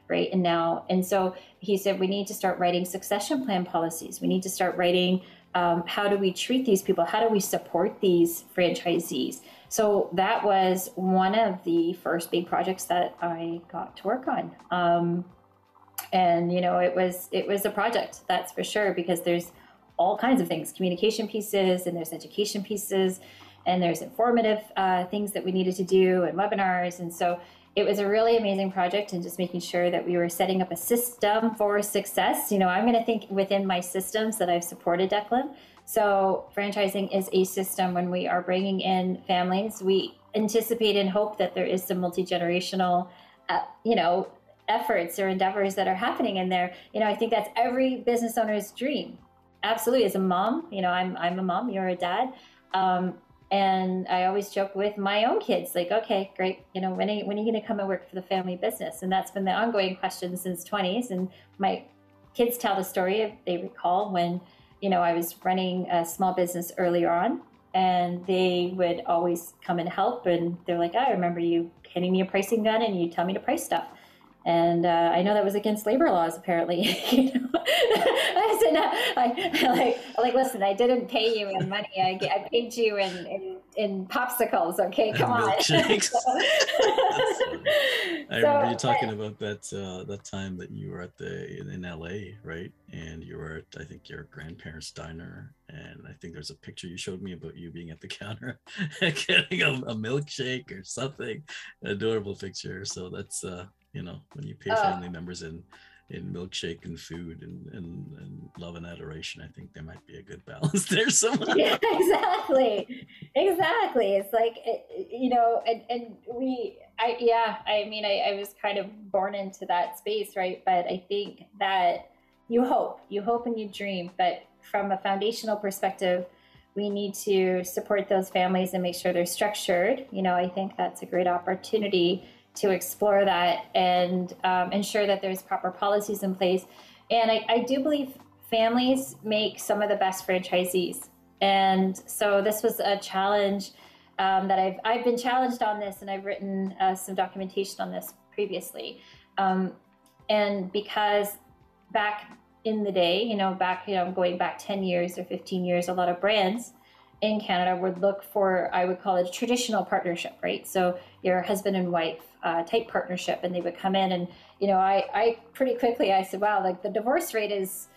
right? And now, and so he said, we need to start writing succession plan policies. We need to start writing um, how do we treat these people? How do we support these franchisees? So that was one of the first big projects that I got to work on. Um, and you know, it was it was a project, that's for sure, because there's all kinds of things communication pieces and there's education pieces and there's informative uh, things that we needed to do and webinars. And so it was a really amazing project and just making sure that we were setting up a system for success. You know, I'm going to think within my systems that I've supported Declan. So franchising is a system when we are bringing in families. We anticipate and hope that there is some multi-generational, uh, you know, efforts or endeavors that are happening in there. You know, I think that's every business owner's dream. Absolutely. As a mom, you know, I'm, I'm a mom, you're a dad. Um, and I always joke with my own kids, like, okay, great, you know, when are when are you going to come and work for the family business? And that's been the ongoing question since 20s. And my kids tell the story if they recall when, you know, I was running a small business earlier on and they would always come and help. And they're like, I remember you handing me a pricing gun and you tell me to price stuff. And uh, I know that was against labor laws, apparently. you know? I said, no, I, like, like, listen, I didn't pay you in money. I, I paid you in, in, in popsicles. Okay, come on. I remember you talking about that uh, that time that you were at the in, in LA, right? And you were at I think your grandparents' diner, and I think there's a picture you showed me about you being at the counter getting a, a milkshake or something. Adorable picture. So that's uh, you know when you pay oh. family members in in milkshake and food and, and, and love and adoration i think there might be a good balance there somewhere. Yeah exactly. Exactly. It's like it, you know and, and we i yeah i mean I, I was kind of born into that space right? But i think that you hope you hope and you dream. But from a foundational perspective we need to support those families and make sure they're structured. You know i think that's a great opportunity to explore that and um, ensure that there's proper policies in place. And I, I, do believe families make some of the best franchisees. And so this was a challenge um, that I've, I've been challenged on this and I've written uh, some documentation on this previously. Um, and because back in the day, you know, back, you know, going back 10 years or 15 years, a lot of brands in Canada would look for, I would call it a traditional partnership, right? So your husband and wife uh, type partnership, and they would come in, and you know, I, I pretty quickly I said, wow, like the divorce rate is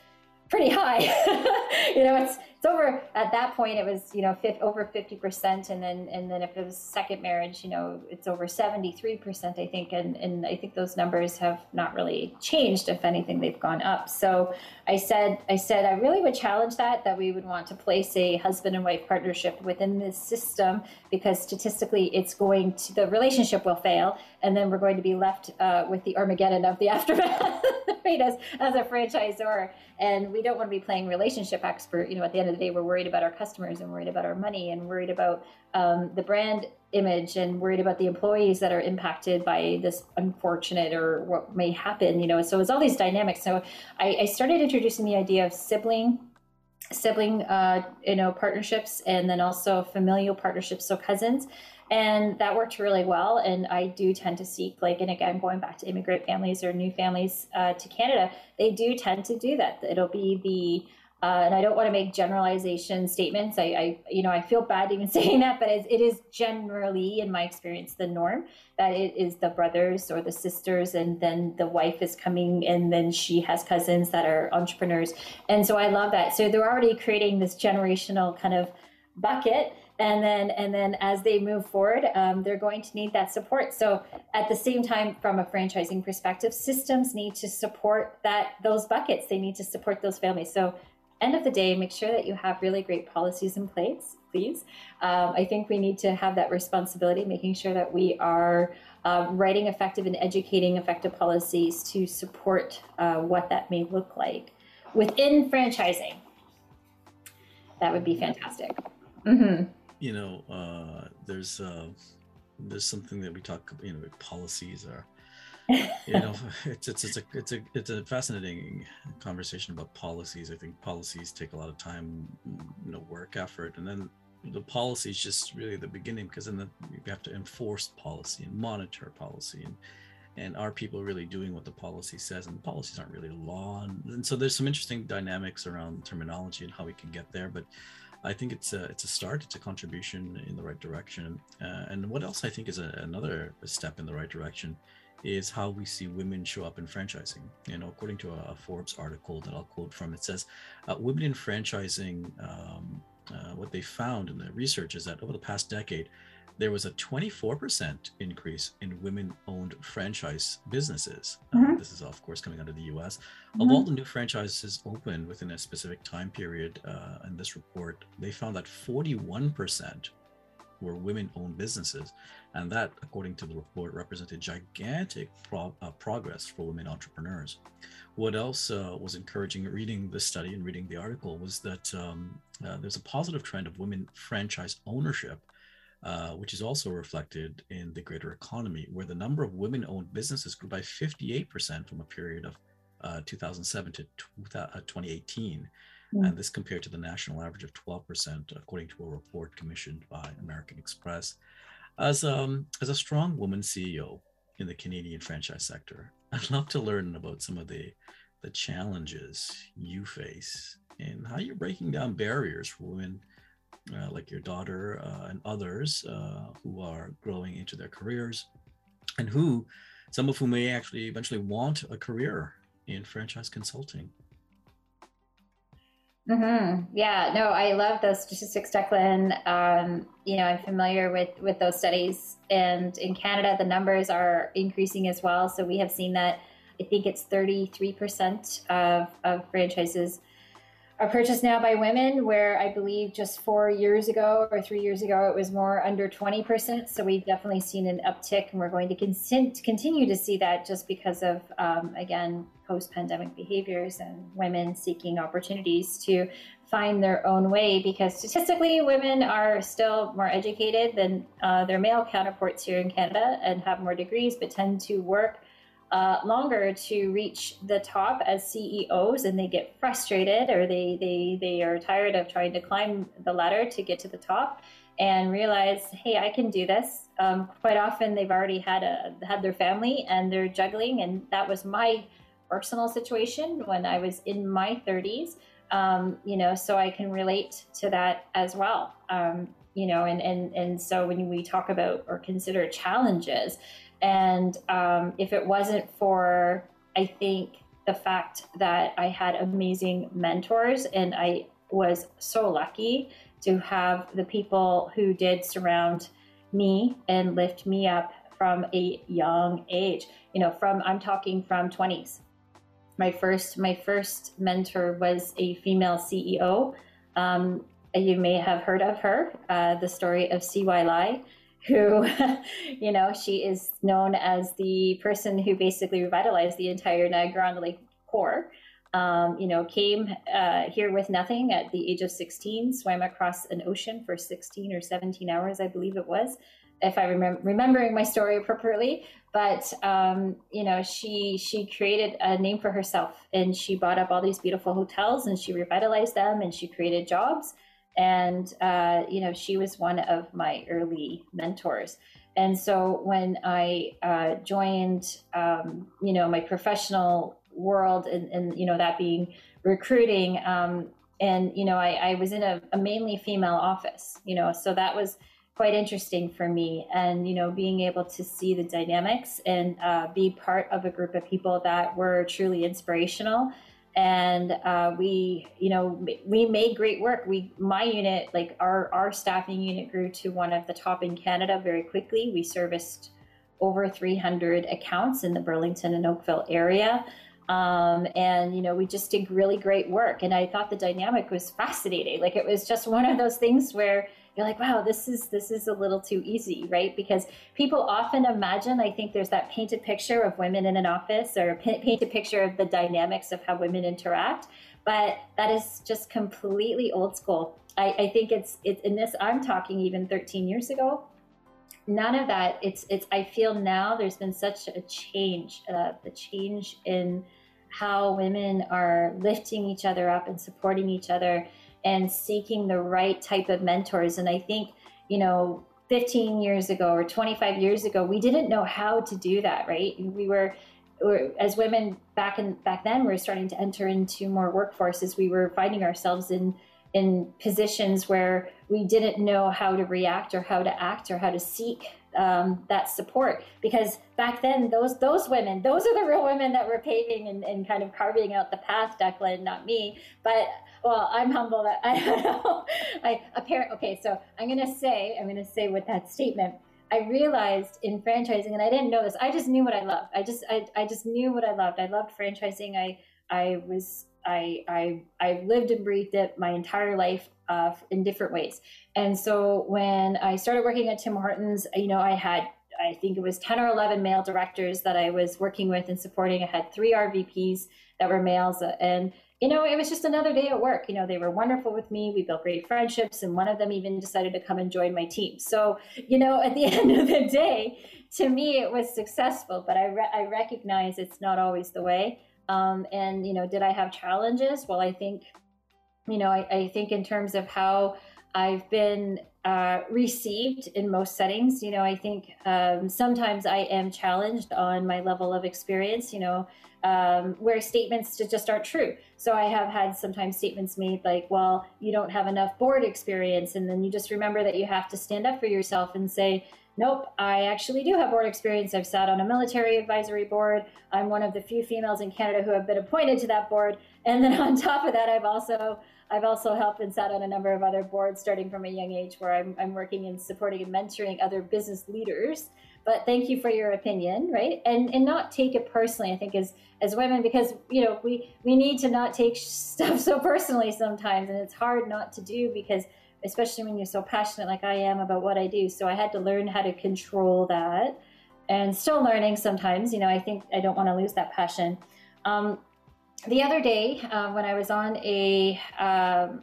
pretty high. you know, it's it's over at that point. It was you know over fifty percent, and then and then if it was second marriage, you know, it's over seventy three percent, I think, and and I think those numbers have not really changed. If anything, they've gone up. So I said I said I really would challenge that that we would want to place a husband and wife partnership within this system because statistically, it's going to the relationship will fail, and then we're going to be left uh, with the Armageddon of the aftermath, right? As as a franchisor, and we don't want to be playing relationship expert. You know, at the end of the day, we're worried about our customers and worried about our money and worried about um, the brand image and worried about the employees that are impacted by this unfortunate or what may happen. You know, so it's all these dynamics. So I, I started introducing the idea of sibling sibling uh, you know partnerships and then also familial partnerships so cousins and that worked really well and i do tend to seek like and again going back to immigrant families or new families uh, to canada they do tend to do that it'll be the uh, and I don't want to make generalization statements. I, I, you know, I feel bad even saying that, but it, it is generally, in my experience, the norm that it is the brothers or the sisters, and then the wife is coming, and then she has cousins that are entrepreneurs, and so I love that. So they're already creating this generational kind of bucket, and then and then as they move forward, um, they're going to need that support. So at the same time, from a franchising perspective, systems need to support that those buckets. They need to support those families. So end of the day, make sure that you have really great policies in place, please. Um, I think we need to have that responsibility, making sure that we are uh, writing effective and educating effective policies to support uh, what that may look like within franchising. That would be fantastic. Mm-hmm. You know, uh, there's uh, there's something that we talk, you know, policies are you know it's it's it's a it's a it's a fascinating conversation about policies. I think policies take a lot of time you know work effort and then the policy is just really the beginning because then the, you have to enforce policy and monitor policy and and are people really doing what the policy says? And the policies aren't really law and, and so there's some interesting dynamics around terminology and how we can get there but I think it's a it's a start. It's a contribution in the right direction. Uh, and what else I think is a, another step in the right direction is how we see women show up in franchising. You know, according to a, Forbes article that I'll quote from, it says uh, women in franchising um, uh, what they found in the research is that over the past decade, there was a 24% increase in women owned franchise businesses. Mm-hmm. Uh, this is, of course, coming out of the US. Mm-hmm. Of all the new franchises opened within a specific time period uh, in this report, they found that 41% were women owned businesses. And that, according to the report, represented gigantic pro- uh, progress for women entrepreneurs. What else uh, was encouraging reading the study and reading the article was that um, uh, there's a positive trend of women franchise ownership uh, which is also reflected in the greater economy, where the number of women owned businesses grew by 58% from a period of uh, 2007 to 2018. Mm. And this compared to the national average of 12%, according to a report commissioned by American Express. As, um, as a strong woman CEO in the Canadian franchise sector, I'd love to learn about some of the, the challenges you face and how you're breaking down barriers for women uh, like your daughter uh, and others uh, who are growing into their careers and who some of whom may actually eventually want a career in franchise consulting Mm-hmm. Yeah, no, I love those statistics, Declan. Um, you know, I'm familiar with with those studies, and in Canada, the numbers are increasing as well. So we have seen that. I think it's 33 percent of of franchises are purchased now by women, where I believe just four years ago or three years ago it was more under 20%. So we've definitely seen an uptick, and we're going to continue to see that just because of, um, again, post pandemic behaviors and women seeking opportunities to find their own way because statistically women are still more educated than uh, their male counterparts here in Canada and have more degrees but tend to work uh, longer to reach the top as CEOs and they get frustrated or they, they, they are tired of trying to climb the ladder to get to the top and realize, hey, I can do this. Um, quite often they've already had a had their family and they're juggling, and that was my personal situation when I was in my 30s. Um, you know, so I can relate to that as well. Um, you know, and and and so when we talk about or consider challenges, and um, if it wasn't for, I think, the fact that I had amazing mentors and I was so lucky to have the people who did surround me and lift me up from a young age. You know, from I'm talking from 20s. My first my first mentor was a female CEO. Um, you may have heard of her, uh, the story of Si Wai Lai who, you know, she is known as the person who basically revitalized the entire Niagara on the Lake core. Um, you know, came uh, here with nothing at the age of 16, swam across an ocean for 16 or 17 hours, I believe it was, if I remember remembering my story appropriately. But um, you know, she she created a name for herself, and she bought up all these beautiful hotels, and she revitalized them, and she created jobs and uh, you know she was one of my early mentors. And so when i uh, joined um, you know my professional world and, and you know that being recruiting um, and you know I, I was in a, a, mainly female office you know so that was quite interesting for me. And you know being able to see the dynamics and uh, be part of a group of people that were truly inspirational and uh, we you know we made great work. We my unit like our our staffing unit grew to one of the top in canada very quickly. We serviced over 300 accounts in the burlington and oakville area. Um, and you know we just did really great work. And i thought the dynamic was fascinating. Like it was just one of those things where you're like wow this is this is a little too easy right? Because people often imagine i think there's that painted picture of women in an office or a painted picture of the dynamics of how women interact but that is just completely old school. I, I think it's it's in this i'm talking even 13 years ago none of that it's it's i feel now there's been such a change uh, the change in how women are lifting each other up and supporting each other and seeking the right type of mentors. And I think, you know, 15 years ago or 25 years ago, we didn't know how to do that, right? We were, as women back in back then, we were starting to enter into more workforces. We were finding ourselves in in positions where we didn't know how to react or how to act or how to seek um, that support because back then those those women those are the real women that were paving and, and kind of carving out the path declan not me but well i'm humble that i don't know i apparent okay so i'm to say i'm to say with that statement I realized in franchising, and I didn't know this. I just knew what I loved. I just, I, I just knew what I loved. I loved franchising. I, I was, I, I, I lived and breathed it my entire life uh, in different ways. And so when I started working at Tim Hortons, you know, I had I think it was 10 or 11 male directors that I was working with and supporting. I had three RVPs that were males. And, you know, it was just another day at work. You know, they were wonderful with me. We built great friendships. And one of them even decided to come and join my team. So, you know, at the end of the day, to me, it was successful. But I, re- I recognize it's not always the way. Um, and, you know, did I have challenges? Well, I think you know, I, I think in terms of how I've been uh, received in most settings, you know, I think um, sometimes I am challenged on my level of experience, you know, um, where statements just aren't true. So I have had sometimes statements made like, well, you don't have enough board experience. And then you just remember that you have to stand up for yourself and say, Nope, I actually do have board experience. I've sat on a military advisory board. I'm one of the few females in Canada who have been appointed to that board. And then on top of that, I've also I've also helped and sat on a number of other boards starting from a young age where I'm, I'm working and supporting and mentoring other business leaders. But thank you for your opinion, right? And and not take it personally. I think as as women, because you know we we need to not take stuff so personally sometimes, and it's hard not to do because especially when you're so passionate like I am about what I do. So I had to learn how to control that, and still learning sometimes. You know, I think I don't want to lose that passion. Um, the other day uh, when I was on a um,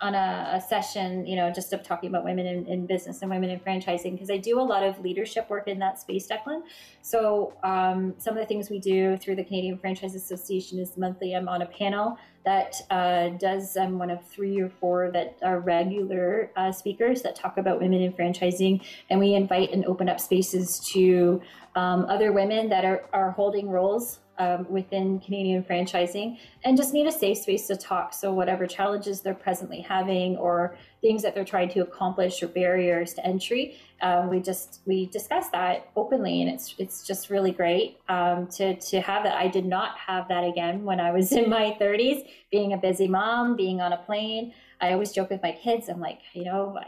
on a, a, session, you know, just of talking about women in, in business and women in franchising, because I do a lot of leadership work in that space, Declan. So um, some of the things we do through the Canadian Franchise Association is monthly. I'm on a panel that uh, does. I'm one of three or four that are regular uh, speakers that talk about women in franchising, and we invite and open up spaces to um, other women that are are holding roles um, within Canadian franchising and just need a safe space to talk. So, whatever challenges they're presently having or things that they're trying to accomplish or barriers to entry, um, we just we discuss that openly, and it's it's just really great um, to to have that. I did not have that again when I was in my 30s, being a busy mom, being on a plane. I always joke with my kids. I'm like, you know,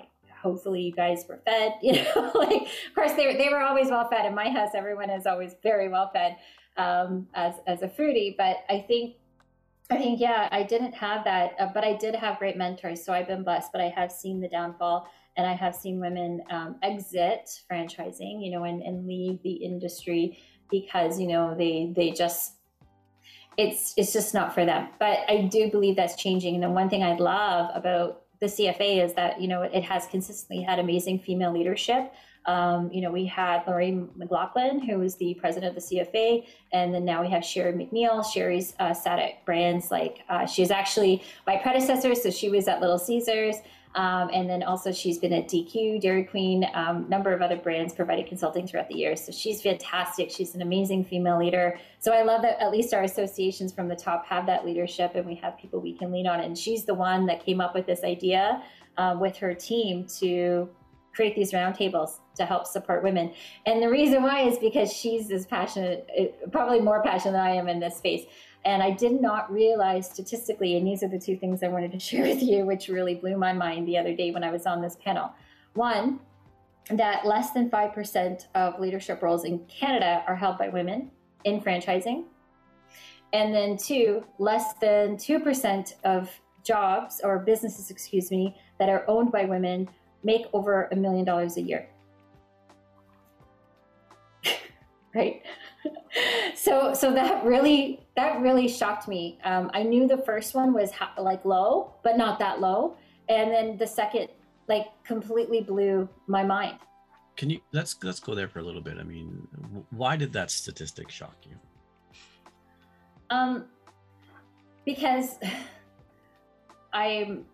hopefully you guys were fed you know like of course they, they were always well fed in my house everyone is always very well fed um, as as a foodie. But I think I think yeah, I didn't have that, uh, but I did have great mentors. So I've been blessed. But I have seen the downfall, and I have seen women um, exit franchising, you know, and, and leave the industry because you know they they just it's it's just not for them. But I do believe that's changing. And the one thing I love about the CFA is that you know it has consistently had amazing female leadership. Um, you know, we had Lorraine McLachlan, who was the president of the CFA, and then now we have Sherry McNeil. Sherry's uh, sat at brands like uh, she's actually my predecessor, so she was at Little Caesars. Um, and then also she's been at DQ, Dairy Queen, um, number of other brands provided consulting throughout the years. So she's fantastic. She's an amazing female leader. So I love that at least our associations from the top have that leadership and we have people we can lean on. And she's the one that came up with this idea uh, with her team to create these roundtables to help support women. And the reason why is because she's as passionate, eh, probably more passionate than I am in this space. And I did not realize statistically, and these are the two things I wanted to share with you, which really blew my mind the other day when I was on this panel. One, that less than 5% of leadership roles in Canada are held by women in franchising. And then two, less than 2% of jobs or businesses, excuse me, that are owned by women make over a million dollars a year. right? so so that really that really shocked me. Um, I knew the first one was ha- like low, but not that low, and then the second like completely blew my mind. Can you let's let's go there for a little bit. I mean, why did that statistic shock you? Um, because I'm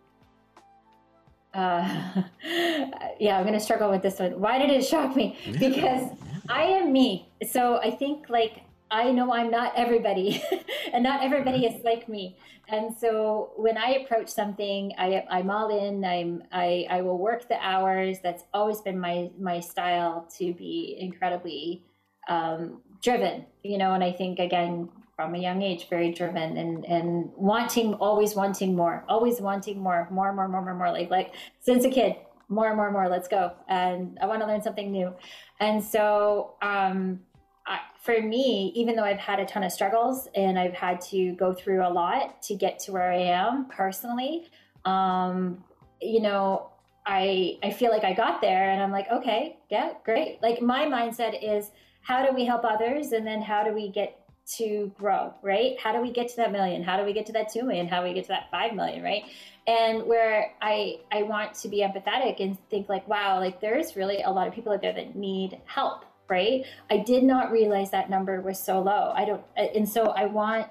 uh, yeah, I'm gonna struggle with this one. Why did it shock me? Because I am me. So I think like I know I'm not everybody, and not everybody is like me. And so when I approach something, I, I'm all in. I'm I, I will work the hours. That's always been my my style to be incredibly um, driven, you know. And I think again from a young age, very driven and and wanting always wanting more, always wanting more, more, more, more, more, more. Like like since a kid, more, more, more. Let's go, and I want to learn something new. And so um, I, for me, even though I've had a ton of struggles and I've had to go through a lot to get to where I am personally, um, you know, I I feel like I got there and I'm like, okay, yeah, great. Like my mindset is how do we help others and then how do we get to grow, right? How do we get to that million? How do we get to that 2 million? How do we get to that 5 million, right? And where I I want to be empathetic and think like, wow, like there's really a lot of people out there that need help right? I did not realize that number was so low. I don't, and so I want,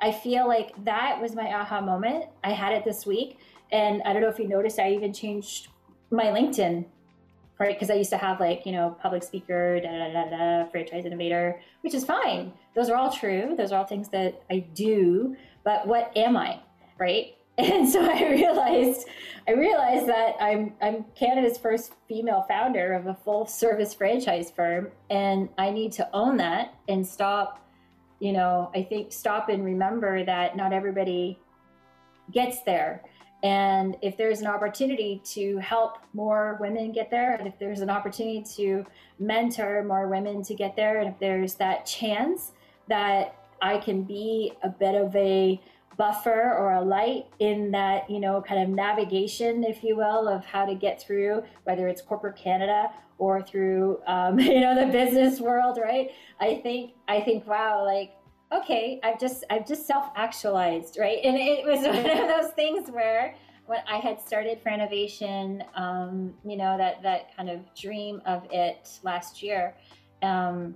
I feel like that was my aha moment. I had it this week. And I don't know if you noticed, I even changed my LinkedIn, right? Because I used to have like, you know, public speaker, da da da da, franchise innovator, which is fine. Those are all true. Those are all things that I do. But what am I, right? And so I realized, I realized that I'm I'm Canada's first female founder of a full service franchise firm, and I need to own that and stop. You know, I think stop and remember that not everybody gets there. And if there's an opportunity to help more women get there, and if there's an opportunity to mentor more women to get there, and if there's that chance that I can be a bit of a buffer or a light in that you know kind of navigation if you will of how to get through whether it's corporate canada or through um, you know the business world right? I think i think wow like okay i've just i've just self-actualized right? And it was one of those things where when i had started FranOvation um, you know that that kind of dream of it last year um,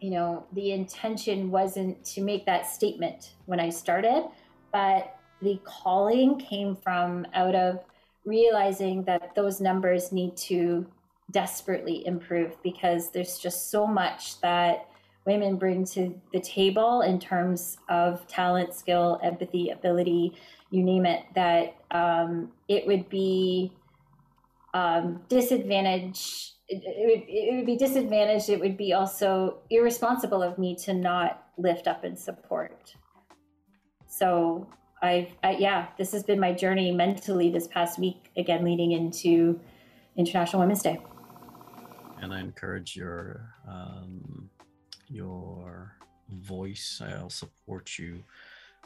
you know, the intention wasn't to make that statement when I started, but the calling came from out of realizing that those numbers need to desperately improve because there's just so much that women bring to the table in terms of talent, skill, empathy, ability, you name it, that um, it would be um, disadvantage it, it, would, it would be disadvantaged. It would be also irresponsible of me to not lift up and support. So I've, I, yeah, this has been my journey mentally this past week, again, leading into International Women's Day. And I encourage your, um, your voice. I'll support you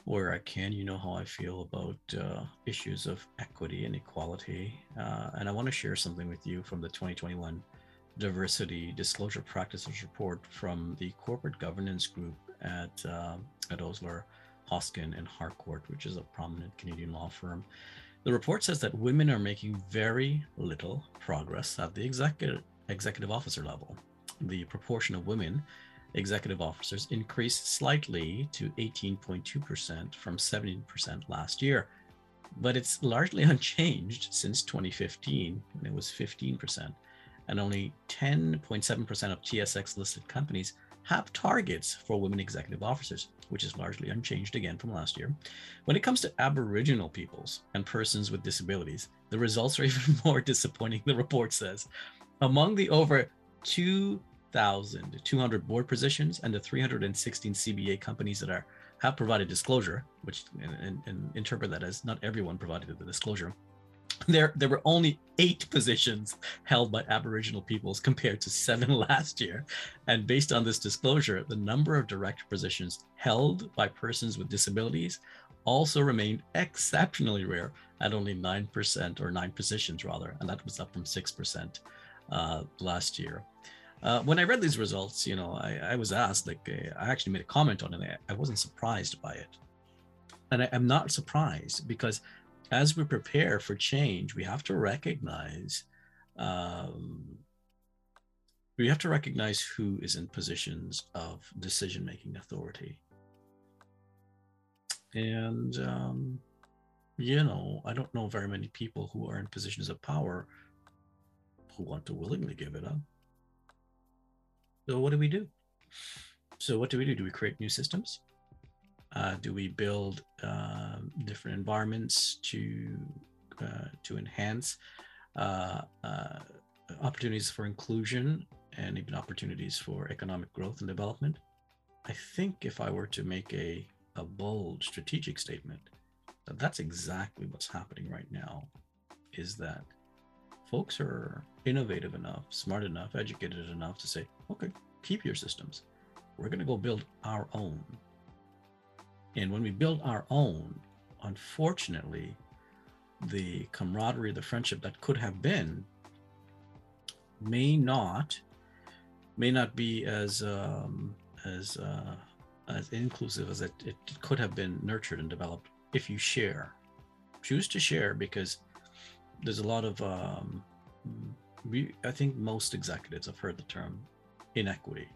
where I can. You know how I feel about uh, issues of equity and equality. Uh, and I want to share something with you from the 2021 Diversity Disclosure Practices Report from the Corporate Governance Group at, uh, at Osler, Hoskin, and Harcourt, which is a prominent Canadian law firm. The report says that women are making very little progress at the executive, executive officer level. The proportion of women executive officers increased slightly to 18.2% from 17% last year, but it's largely unchanged since 2015 when it was 15%. And only 10.7% of TSX listed companies have targets for women executive officers, which is largely unchanged again from last year. When it comes to Aboriginal peoples and persons with disabilities, the results are even more disappointing, the report says. Among the over 2 1,200 board positions and the 316 CBCA companies that are have provided disclosure, which and, and, interpret that as not everyone provided the disclosure. There, there were only eight positions held by Aboriginal peoples compared to seven last year. And based on this disclosure, the number of director positions held by persons with disabilities also remained exceptionally rare at only 9% or nine positions rather. And that was up from 6% uh, last year. Uh, when I read these results, you know, I, I was asked, like, uh, I actually made a comment on it. I wasn't surprised by it. And I, am not surprised because as we prepare for change, we have to recognize, um, we have to recognize who is in positions of decision making authority. And, um, you know, I don't know very many people who are in positions of power who want to willingly give it up. So what do we do? so what do we do? Do we create new systems? Uh, do we build uh, different environments to uh, to enhance uh, uh, opportunities for inclusion and even opportunities for economic growth and development? I think if I were to make a a bold strategic statement, that that's exactly what's happening right now. Is that folks are innovative enough, smart enough, educated enough to say, okay, keep your systems. We're going to go build our own. And when we build our own, unfortunately, the camaraderie, the friendship that could have been may not may not be as um, as uh, as inclusive as it, it could have been nurtured and developed if you share choose to share because there's a lot of um, we, i think most executives have heard the term inequity.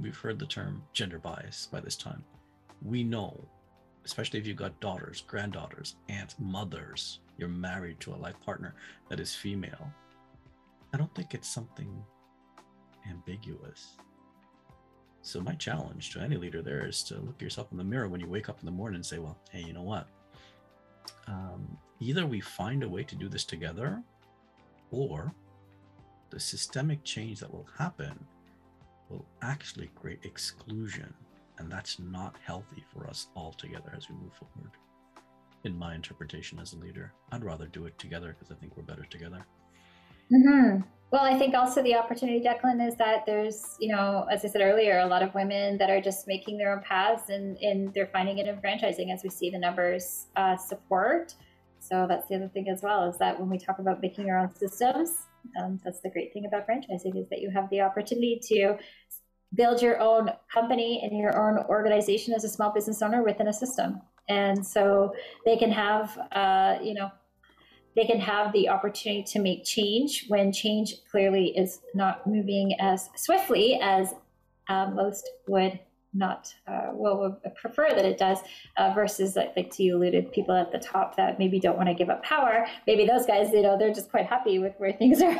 We've heard the term gender bias by this time. We know especially if you've got daughters granddaughters aunts mothers you're married to a life partner that is female i don't think it's something ambiguous. So my challenge to any leader there is to look yourself in the mirror when you wake up in the morning and say, well, hey, you know what? Um, either we find a way to do this together, or the systemic change that will happen will actually create exclusion. And that's not healthy for us all together as we move forward. In my interpretation as a leader, I'd rather do it together because I think we're better together. Mm-hmm. Well, I think also the opportunity, Declan, is that there's, you know, as I said earlier, a lot of women that are just making their own paths and, and they're finding it in franchising as we see the numbers uh, support. So that's the other thing as well is that when we talk about making your own systems, um, that's the great thing about franchising is that you have the opportunity to build your own company and your own organization as a small business owner within a system. And so they can have, uh, you know, they can have the opportunity to make change when change clearly is not moving as swiftly as uh, most would not uh, well would prefer that it does uh, versus like, like to you alluded people at the top that maybe don't want to give up power maybe those guys you know they're just quite happy with where things are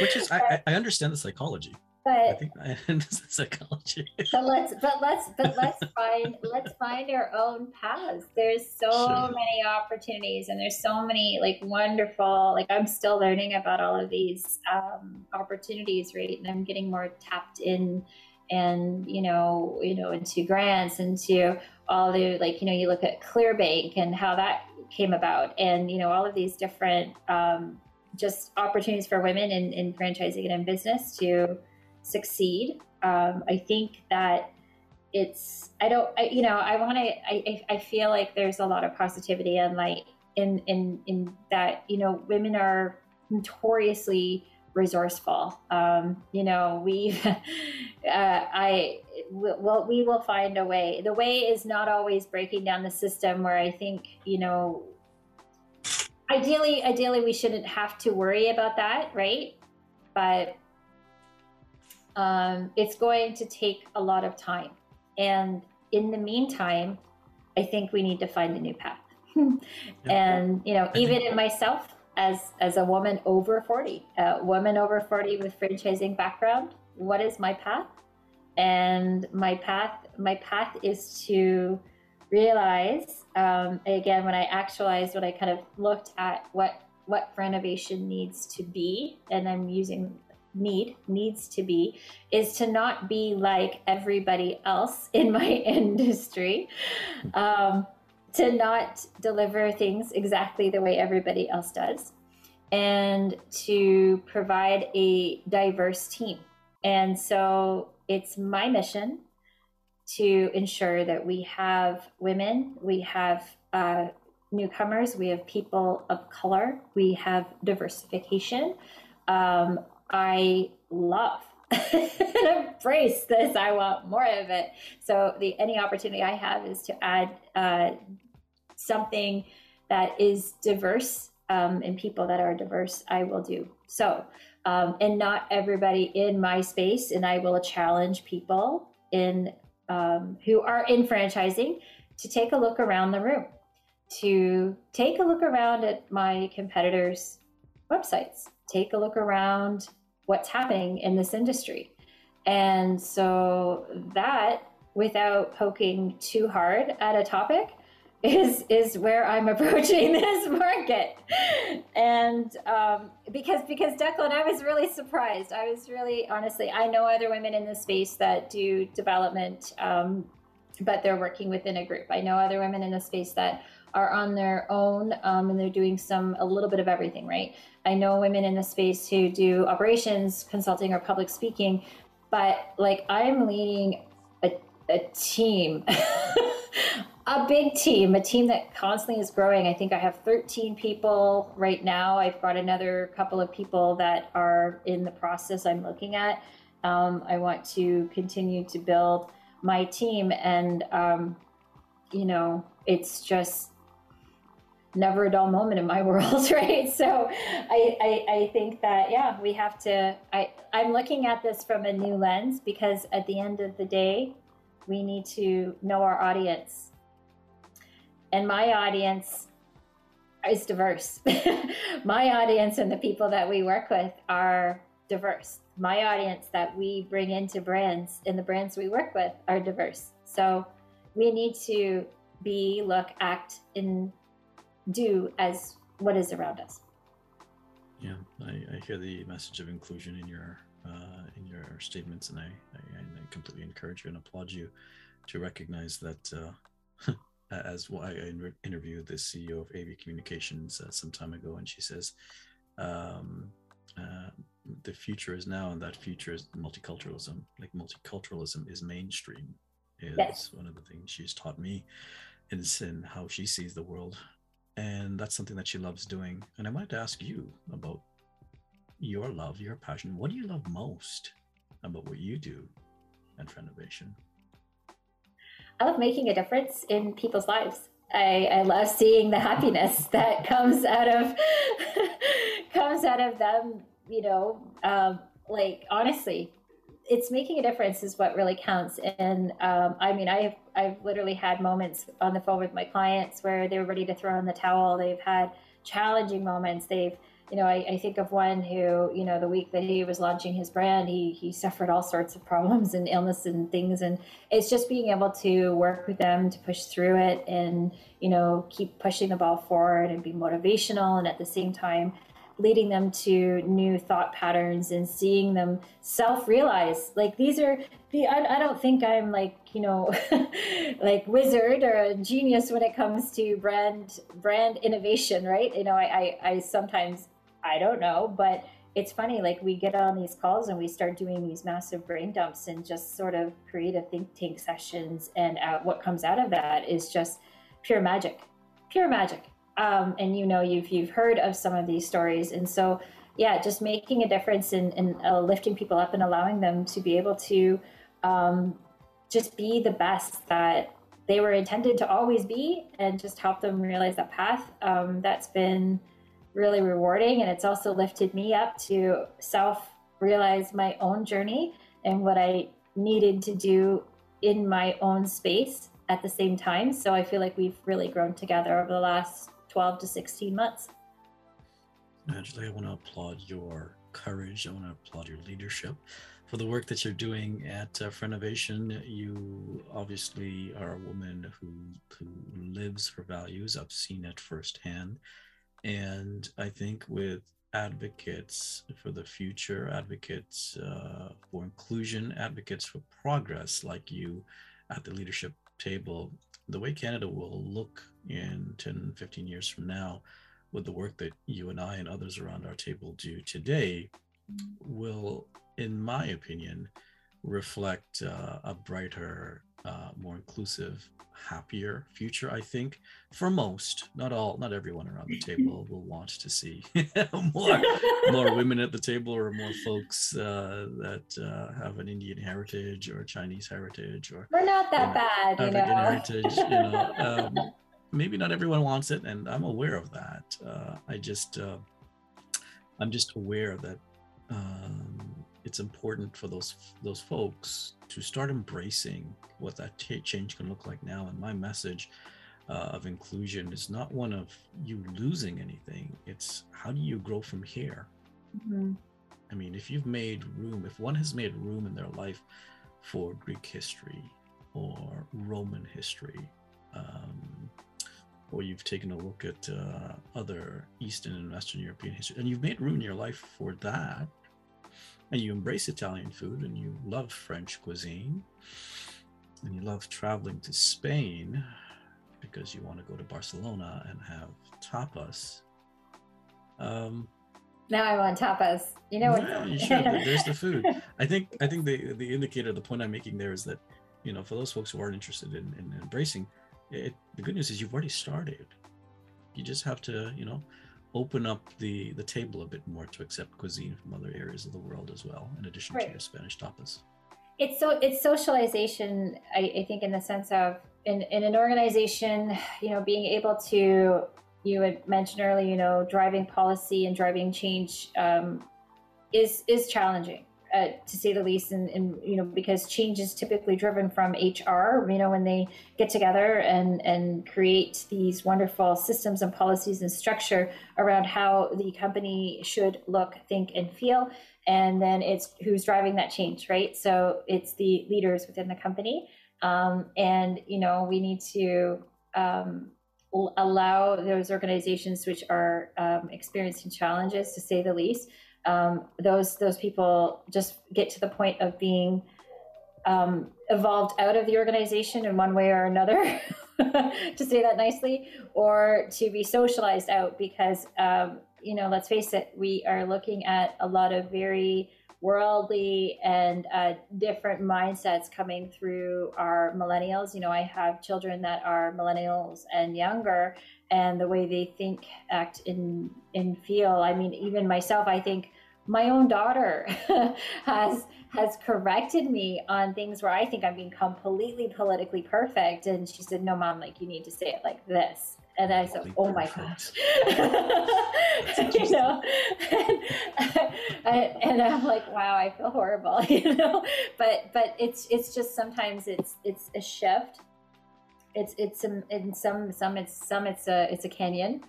which is I, I understand the psychology but I think I understand psychology. but let's but let's but let's find let's find our own paths. There's so sure. many opportunities and there's so many like wonderful like I'm still learning about all of these um, opportunities, right? And I'm getting more tapped in and you know you know into grants into all the like you know you look at clearbank and how that came about and you know all of these different um, just opportunities for women in, in franchising and in business to succeed. Um, I think that it's I don't I, you know I want to I I feel like there's a lot of positivity and light in in in that you know women are notoriously resourceful. Um, you know we uh, I well we will find a way. The way is not always breaking down the system where I think you know ideally ideally we shouldn't have to worry about that right but um, it's going to take a lot of time. And in the meantime, I think we need to find a new path. and you know, even in myself as as a woman over 40, a woman over 40 with franchising background, what is my path? And my path my path is to realize um, again when I actualized when I kind of looked at what what FranOvation needs to be, and I'm using need needs to be is to not be like everybody else in my industry um, to not deliver things exactly the way everybody else does and to provide a diverse team and so it's my mission to ensure that we have women we have uh, newcomers we have people of color we have diversification um, I love and embrace this. I want more of it. So the any opportunity I have is to add uh, something that is diverse um, and people that are diverse. I will do so. Um, and not everybody in my space, and I will challenge people in um, who are in franchising to take a look around the room, to take a look around at my competitors' websites, take a look around what's happening in this industry And so that, without poking too hard at a topic, is is where I'm approaching this market, and um, because because Declan, I was really surprised. I was really honestly, I know other women in the space that do development, um, but they're working within a group. I know other women in the space that are on their own um, and they're doing some a little bit of everything. Right? I know women in the space who do operations consulting or public speaking, but like I'm leading a, a team. a big team, a team that constantly is growing. I think I have 13 people right now. I've got another couple of people that are in the process I'm looking at. Um, I want to continue to build my team, and um, you know, it's just never a dull moment in my world, right? So I, I, I think that yeah, we have to. I I'm looking at this from a new lens because at the end of the day, we need to know our audience and my audience is diverse. my audience and the people that we work with are diverse. My audience that we bring into brands and the brands we work with are diverse. So we need to be, look, act, and do as what is around us. Yeah, I, I hear the message of inclusion in your uh, in your statements, and I, I, I completely encourage you and applaud you to recognize that uh, as well, I interviewed the CEO of AV Communications uh, some time ago, and she says, um, uh, "The future is now, and that future is multiculturalism. Like multiculturalism is mainstream. Is yes. one of the things she's taught me, is in how she sees the world, and that's something that she loves doing. And I wanted to ask you about your love, your passion. What do you love most about what you do at FranOvation?" I love making a difference in people's lives. I, I love seeing the happiness that comes out of comes out of them. You know, um, like honestly, it's making a difference is what really counts. And um, I mean, I've I've literally had moments on the phone with my clients where they were ready to throw in the towel. They've had challenging moments. They've you know, I, I, think of one who, you know, the week that he was launching his brand, he he suffered all sorts of problems and illness and things, and it's just being able to work with them to push through it and you know keep pushing the ball forward and be motivational, and at the same time leading them to new thought patterns and seeing them self-realize. Like these are the I, I don't think i'm like you know like wizard or a genius when it comes to brand brand innovation right? You know i i, I sometimes I don't know, but it's funny like we get on these calls and we start doing these massive brain dumps and just sort of creative think tank sessions and out, what comes out of that is just pure magic pure magic. Um, and you know you've you've heard of some of these stories and so yeah just making a difference in, in uh, lifting people up and allowing them to be able to um, just be the best that they were intended to always be and just help them realize that path um, that's been really rewarding. And it's also lifted me up to self realize my own journey and what I needed to do in my own space at the same time. So I feel like we've really grown together over the last 12 to 16 months. Angelee, I want to applaud your courage. I want to applaud your leadership for the work that you're doing at uh, FranOvation. You obviously are a woman who who lives her values. I've seen it firsthand. And I think with advocates for the future, advocates uh, for inclusion, advocates for progress, like you at the leadership table, the way Canada will look in 10, 15 years from now, with the work that you and I and others around our table do today, will, in my opinion, reflect uh, a brighter, uh, more inclusive, happier future i think for most not all not everyone around the table will want to see more more women at the table or more folks uh, that uh, have an indian heritage or chinese heritage or we're not that bad you know? heritage you know um, maybe not everyone wants it and i'm aware of that uh, i just uh, i'm just aware that um, it's important for those those folks to start embracing what that t- change can look like now. And my message uh, of inclusion is not one of you losing anything; it's how do you grow from here. Mm-hmm. I mean, if you've made room, if one has made room in their life for Greek history or Roman history, um, or you've taken a look at uh, other Eastern and Western European history, and you've made room in your life for that, and you embrace Italian food and you love French cuisine, and you love traveling to Spain because you want to go to Barcelona and have tapas. Um, now I want tapas. You know yeah, what? sure. There's the food. I think I think the the indicator, the point I'm making there is that, you know, for those folks who aren't interested in, in embracing, it, the good news is you've already started. You just have to, you know, open up the the table a bit more to accept cuisine from other areas of the world as well, in addition right. to your Spanish tapas. It's so it's socialization. I, I think in the sense of in, in an organization, you know, being able to you had mentioned earlier, you know, driving policy and driving change um, is is challenging. Uh, to say the least, and, and, you know, because change is typically driven from HR. You know, when they get together and and create these wonderful systems and policies and structure around how the company should look, think, and feel, and then it's who's driving that change, right? So it's the leaders within the company, um, and you know, we need to um, allow those organizations which are um, experiencing challenges, to say the least, um, those those people just get to the point of being um, evolved out of the organization in one way or another, to say that nicely, or to be socialized out because um, you know, let's face it, we are looking at a lot of very worldly and uh, different mindsets coming through our millennials. You know, I have children that are millennials and younger, and the way they think, act, and and feel. I mean, even myself, I think my own daughter has has corrected me on things where I think I'm being completely politically perfect, and she said, "No, mom, like you need to say it like this." And I said, "Oh my gosh," you know, and, and, I'm like, "Wow, I feel horrible," you know. But but it's it's just sometimes it's it's a shift. It's it's some in some some it's some it's a it's a canyon,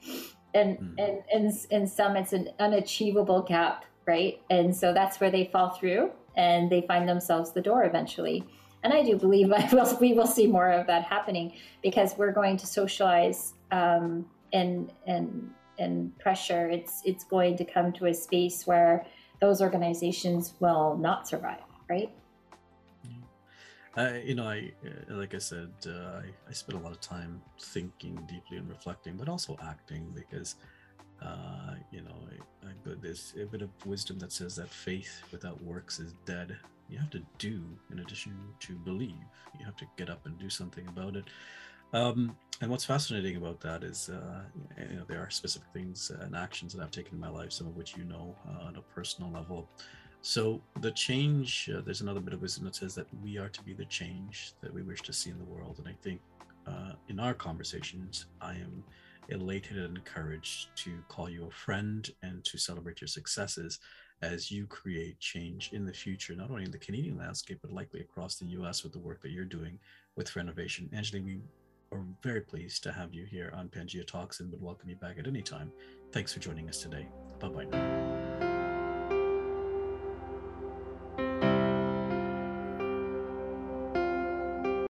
and mm. and and in some it's an unachievable gap, right? And so that's where they fall through, and they find themselves the door eventually. And I do believe I will, we will see more of that happening because we're going to socialize um, and and and pressure, it's it's going to come to a space where those organizations will not survive, right? Uh, you know, I uh, like I said, uh, I, I spent a lot of time thinking deeply and reflecting, but also acting because, uh, you know, I, there's a bit of wisdom that says that faith without works is dead. You have to do in addition to believe. You have to get up and do something about it. Um, and what's fascinating about that is, uh, you know, there are specific things and actions that I've taken in my life, some of which you know uh, on a personal level. So the change, uh, there's another bit of wisdom that says that we are to be the change that we wish to see in the world. And I think uh, in our conversations, I am elated and encouraged to call you a friend and to celebrate your successes as you create change in the future, not only in the Canadian landscape, but likely across the US with the work that you're doing with FranOvation. Angelee, we are very pleased to have you here on Pangea Talks and would welcome you back at any time. Thanks for joining us today. Bye bye.